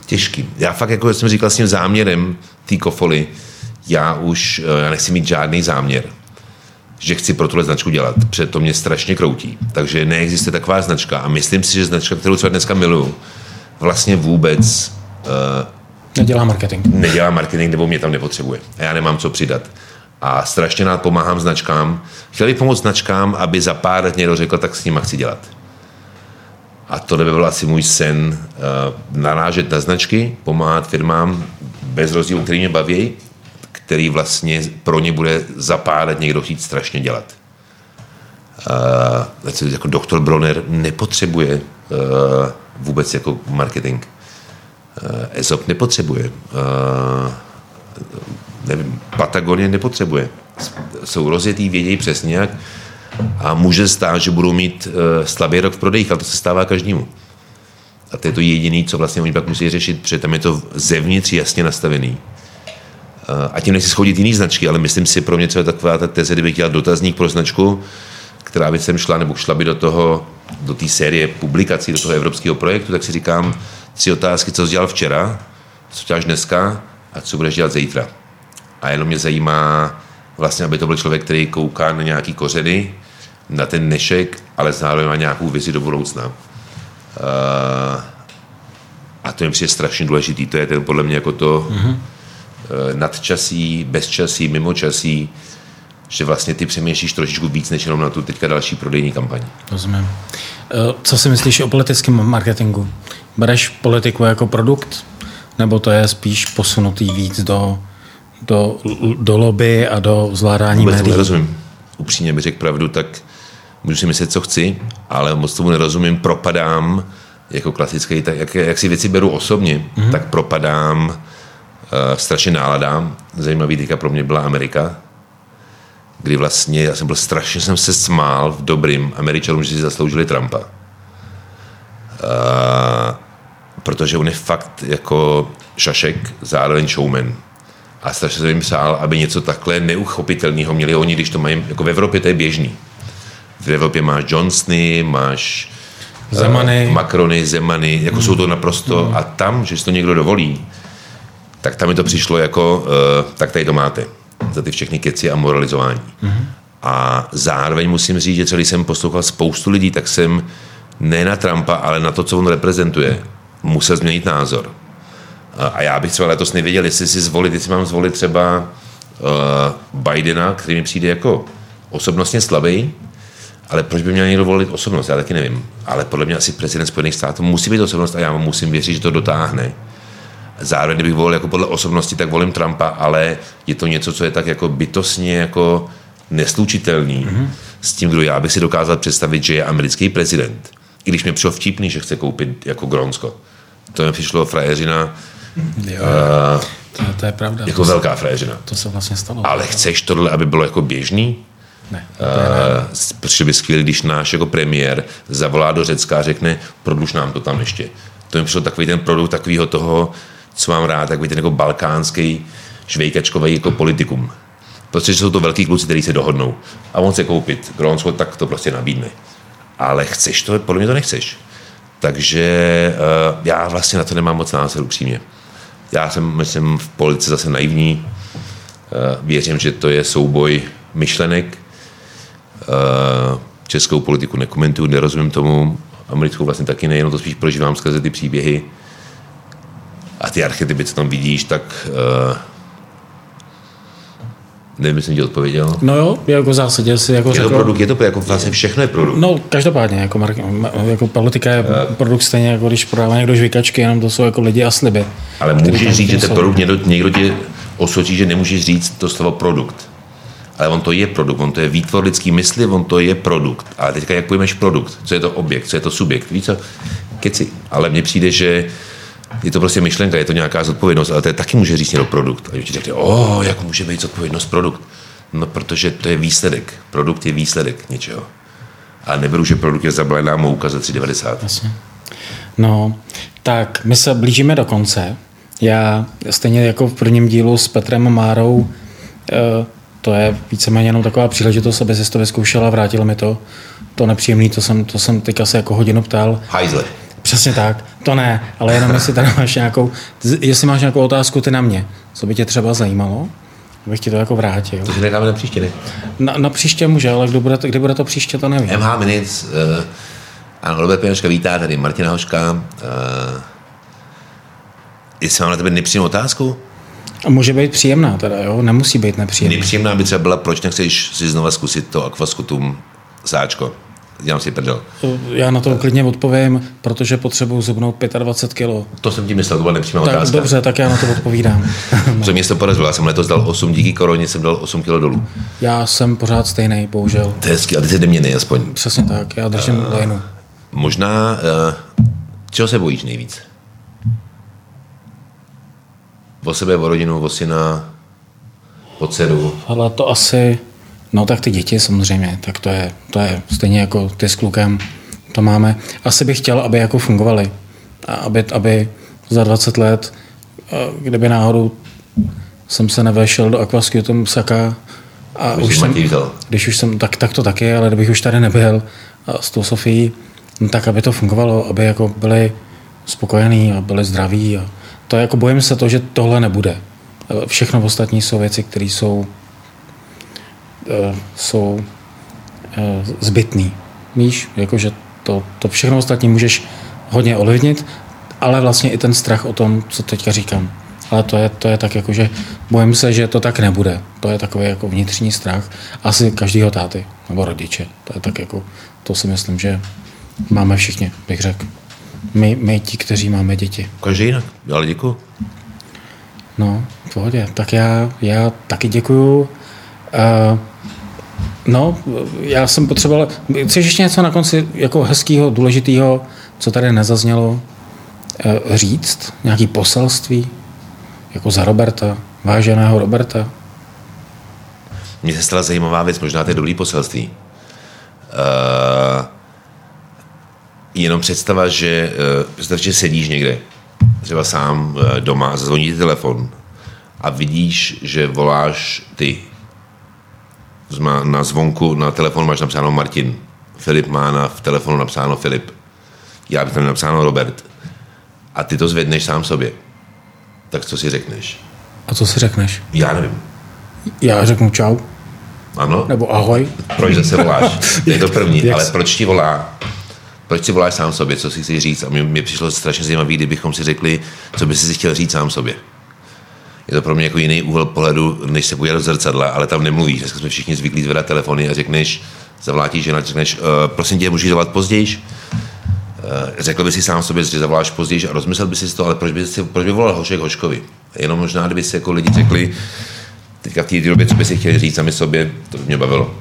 Těžký. Já fakt, jako jsem říkal s tím záměrem té kofoly, já už eh, já nechci mít žádný záměr, že chci pro tuhle značku dělat, protože to mě strašně kroutí. Takže neexistuje taková značka a myslím si, že značka, kterou třeba dneska miluju, vlastně vůbec uh, Nedělá marketing. nedělá marketing nebo mě tam nepotřebuje. A já nemám co přidat. A strašně rád pomáhám značkám. Chtěl bych pomoct značkám, aby za pár let někdo řekl, tak s nima chci dělat. A to by byl asi můj sen, uh, narážet na značky, pomáhat firmám bez rozdílu, který mě baví, který vlastně pro ně bude za pár let někdo chtít strašně dělat. Uh, jako doktor Bronner nepotřebuje uh, vůbec jako marketing. Uh, Ezop nepotřebuje. Uh, nevím, Patagonie nepotřebuje. Jsou rozjetý, vědějí přesně jak a může stát, že budou mít uh, slabý rok v prodejích, ale to se stává každému. A to je to jediné, co vlastně oni pak musí řešit, protože tam je to zevnitř jasně nastavený. Uh, a tím nechci schodit jiný značky, ale myslím si, pro mě třeba taková ta teze, kdybych dělal dotazník pro značku, která by sem šla, nebo šla by do toho, do té série publikací, do toho evropského projektu, tak si říkám tři otázky, co jsi dělal včera, co děláš dneska a co budeš dělat zítra. A jenom mě zajímá vlastně, aby to byl člověk, který kouká na nějaký kořeny, na ten dnešek, ale zároveň má nějakou vizi do budoucna. Uh, a to mi přijde strašně důležitý. To je ten podle mě jako to mm-hmm. nadčasí, bezčasí, mimočasí, že vlastně ty přemýšlíš trošičku víc, než jenom na tu teďka další prodejní kampaň. Rozumím. Eh, Co si myslíš o politickém marketingu? Bereš politiku jako produkt? Nebo to je spíš posunutý víc do, do, do lobby a do zvládání Vůbec médií? nerozumím. Upřímně bych řekl pravdu, tak můžu si myslet, co chci, ale moc tomu nerozumím, propadám jako klasický, tak jak, jak si věci beru osobně, mm-hmm. tak propadám uh, strašně náladám. Zajímavý teďka pro mě byla Amerika, kdy vlastně já jsem byl strašně, jsem se smál v dobrým Američanům, že si zasloužili Trumpa. Uh, protože on je fakt jako šašek, zároveň showman. A strašně jsem jim přál, aby něco takhle neuchopitelného měli oni, když to mají, jako v Evropě to je běžný. V Evropě máš Johnsony, máš Zemany. uh, Macrony, Zemany, jako mm. jsou to naprosto, mm. a tam, že si to někdo dovolí, tak tam mi to přišlo jako, uh, tak tady to máte, za ty všechny keci a moralizování. Mm. A zároveň musím říct, že celý jsem poslouchal spoustu lidí, tak jsem ne na Trumpa, ale na to, co on reprezentuje, musel změnit názor. A- A já bych třeba letos nevěděl, jestli si zvolit, jestli mám zvolit třeba uh, Bidena, který mi přijde jako osobnostně slabý, ale proč by měl někdo volit osobnost, já taky nevím. Ale podle mě asi prezident Spojených států musí být osobnost a já mu musím věřit, že to dotáhne. Zároveň, kdybych volil jako podle osobnosti, tak volím Trumpa, ale je to něco, co je tak jako bytostně jako neslučitelný mm-hmm. s tím, kdo já bych si dokázal představit, že je americký prezident. I když mi přišlo vtipný, že chce koupit jako Grónsko. To mi přišlo frajeřina, Jo, to, to je pravda. jako to, velká frajeřina. se, to se vlastně stalo. Ale chceš tohle, aby bylo jako běžný? Ne. Uh, přišlo by skvělé, když náš jako premiér zavolá do Řecka a řekne, prodluž nám to tam ještě. To mi přišlo takový ten produkt takového toho, co mám rád, takový ten jako balkánský švejkačkový jako politikum. Protože jsou to velký kluci, kteří se dohodnou. A on se koupit Grónsko, tak to prostě nabídne. Ale chceš to? Podle mě to nechceš. Takže uh, já vlastně na to nemám moc názor upřímně. Já jsem, myslím, v politice zase naivní. Uh, věřím, že to je souboj myšlenek. Uh, českou politiku nekomentuju, nerozumím tomu. Americkou vlastně taky nejenom to spíš prožívám skrze ty příběhy. A ty archetypy, co tam vidíš, tak uh, Nevím, jestli ti odpověděl. No jo, jako v zásadě si jako Je to řekl, produkt, je to jako vlastně všechno je produkt. No, každopádně, jako, mark- jako politika je produkt stejně, jako když prodává někdo žvýkačky, jenom to jsou jako lidi a sliby. Ale můžeš říct, že ten produkt, někdo, někdo tě osočí, že nemůžeš říct to slovo produkt. Ale on to je produkt, on to je výtvor lidský mysli, on to je produkt. Ale teďka jak pojmeš produkt? Co je to objekt, co je to subjekt? Víš co? Keci. Ale mně přijde, že je to prostě myšlenka, je to nějaká zodpovědnost, ale to je taky může říct někdo produkt. A ti řekne, o, jak může být zodpovědnost produkt? No, protože to je výsledek. Produkt je výsledek něčeho. A neberu, že produkt je zabalená mouka za 3,90. Jasně. No, tak my se blížíme do konce. Já stejně jako v prvním dílu s Petrem Márou, eh, to je víceméně jenom taková příležitost, aby si to vyzkoušela, vrátilo mi to. To nepříjemný, to jsem, to jsem teď asi jako hodinu ptal. Hajzle. Přesně tak, to ne, ale jenom jestli tady máš nějakou, jestli máš nějakou otázku ty na mě, co by tě třeba zajímalo, abych ti to jako vrátil. To si necháme na příště, ne? Na, na příště může, ale kdo bude, kdy bude to příště, to nevím. MH Minutes, uh, ano, Robert Pěnoška vítá, tady Martina Hoška. Uh, jestli mám na tebe nepříjemnou otázku? A může být příjemná teda, jo? Nemusí být nepříjemná. Nepříjemná by třeba byla, proč nechceš si znova zkusit to akvaskutum sáčko? Dělám si prdel. Já na to klidně odpovím, protože potřebuji zubnout 25 kg. To jsem ti myslel, to byla nepřímá Tak otázka. dobře, tak já na to odpovídám. Co mě to porazilo, já jsem letos dal 8, díky koroně jsem dal 8 kg dolů. já jsem pořád stejný, bohužel. To je hezký, a ty jsi neměný aspoň. Přesně tak, já držím uh, lejnu. Možná, uh, čeho se bojíš nejvíc? O sebe, o rodinu, o syna, o dceru. Ale to asi, no tak ty děti samozřejmě, tak to je, to je stejně jako ty s klukem, to máme. Asi bych chtěl, aby jako fungovaly. A aby, aby za 20 let, kdyby náhodou jsem se nevešel do Aquascutum Saka a Už už jsem, vzal. když už jsem, tak, tak to taky, ale kdybych už tady nebyl a s tou Sofií, no tak aby to fungovalo, aby jako byli spokojení a byli zdraví. A to jako bojím se to, že tohle nebude. Všechno ostatní jsou věci, které jsou, eh, jsou eh, zbytný. Víš, jakože to, to všechno ostatní můžeš hodně ovlivnit, ale vlastně i ten strach o tom, co teďka říkám. Ale to je, to je tak jako, že bojím se, že to tak nebude. To je takový jako vnitřní strach. Asi každýho táty nebo rodiče. To je tak jako, to si myslím, že máme všichni, bych řekl. My, my ti, kteří máme děti. Každý jinak, ale děkuji. No, v pohodě. Tak já, já taky děkuju. Uh, no, já jsem potřeboval... Chceš ještě něco na konci jako hezkého, důležitého, co tady nezaznělo, uh, říct? Nějaký poselství? Jako za Roberta, váženého Roberta? Mně se stala zajímavá věc, možná to je dobrý poselství. Uh, jenom představa, že, uh, představ, že sedíš někde, třeba sám uh, doma, zazvoní ti telefon a vidíš, že voláš ty. Na zvonku, na telefonu máš napsáno Martin. Filip má na v telefonu napsáno Filip. Já bych tam napsáno Robert. A ty to zvedneš sám sobě. Tak co si řekneš? A co si řekneš? Já nevím. Já řeknu čau, Ano? nebo ahoj. Proč zase voláš? To je to první, Jak ale proč ti volá? Proč si voláš sám sobě, co si chceš říct? A mě přišlo strašně zajímavé, kdybychom si řekli, co by si chtěl říct sám sobě. Je to pro mě jako jiný úhel pohledu, než se podívat do zrcadla, ale tam nemluvíš. Dneska jsme všichni zvyklí zvedat telefony a řekneš, zavlátíš žena, řekneš, uh, prosím tě, můžeš zavolat později? Uh, řekl by si sám sobě, že zavoláš později a rozmyslel by si to, ale proč by, si, proč by volal Hošek Hoškovi? Jenom možná, kdyby si jako lidi řekli, teďka v té době, co by si chtěli říct sami sobě, to by mě bavilo.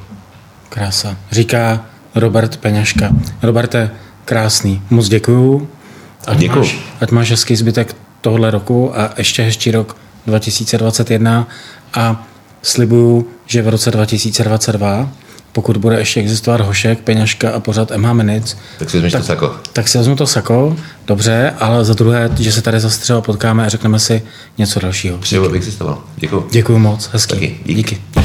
Krása. Říká Robert Peňaška. Roberte, krásný. Moc děkuju. Ať Děkuju. Máš, ať máš hezký zbytek tohle roku a ještě hezčí rok 2021 a slibuju, že v roce 2022 pokud bude ještě existovat Hošek, Peňažka a pořád MH Minutes, Tak si vezmeš to sako. tak si vezmu to sako, dobře, ale za druhé, že se tady zase třeba potkáme a řekneme si něco dalšího. Přeju, aby existoval. Děkuji. Děkuji moc, hezký. Taky, díky. Díky.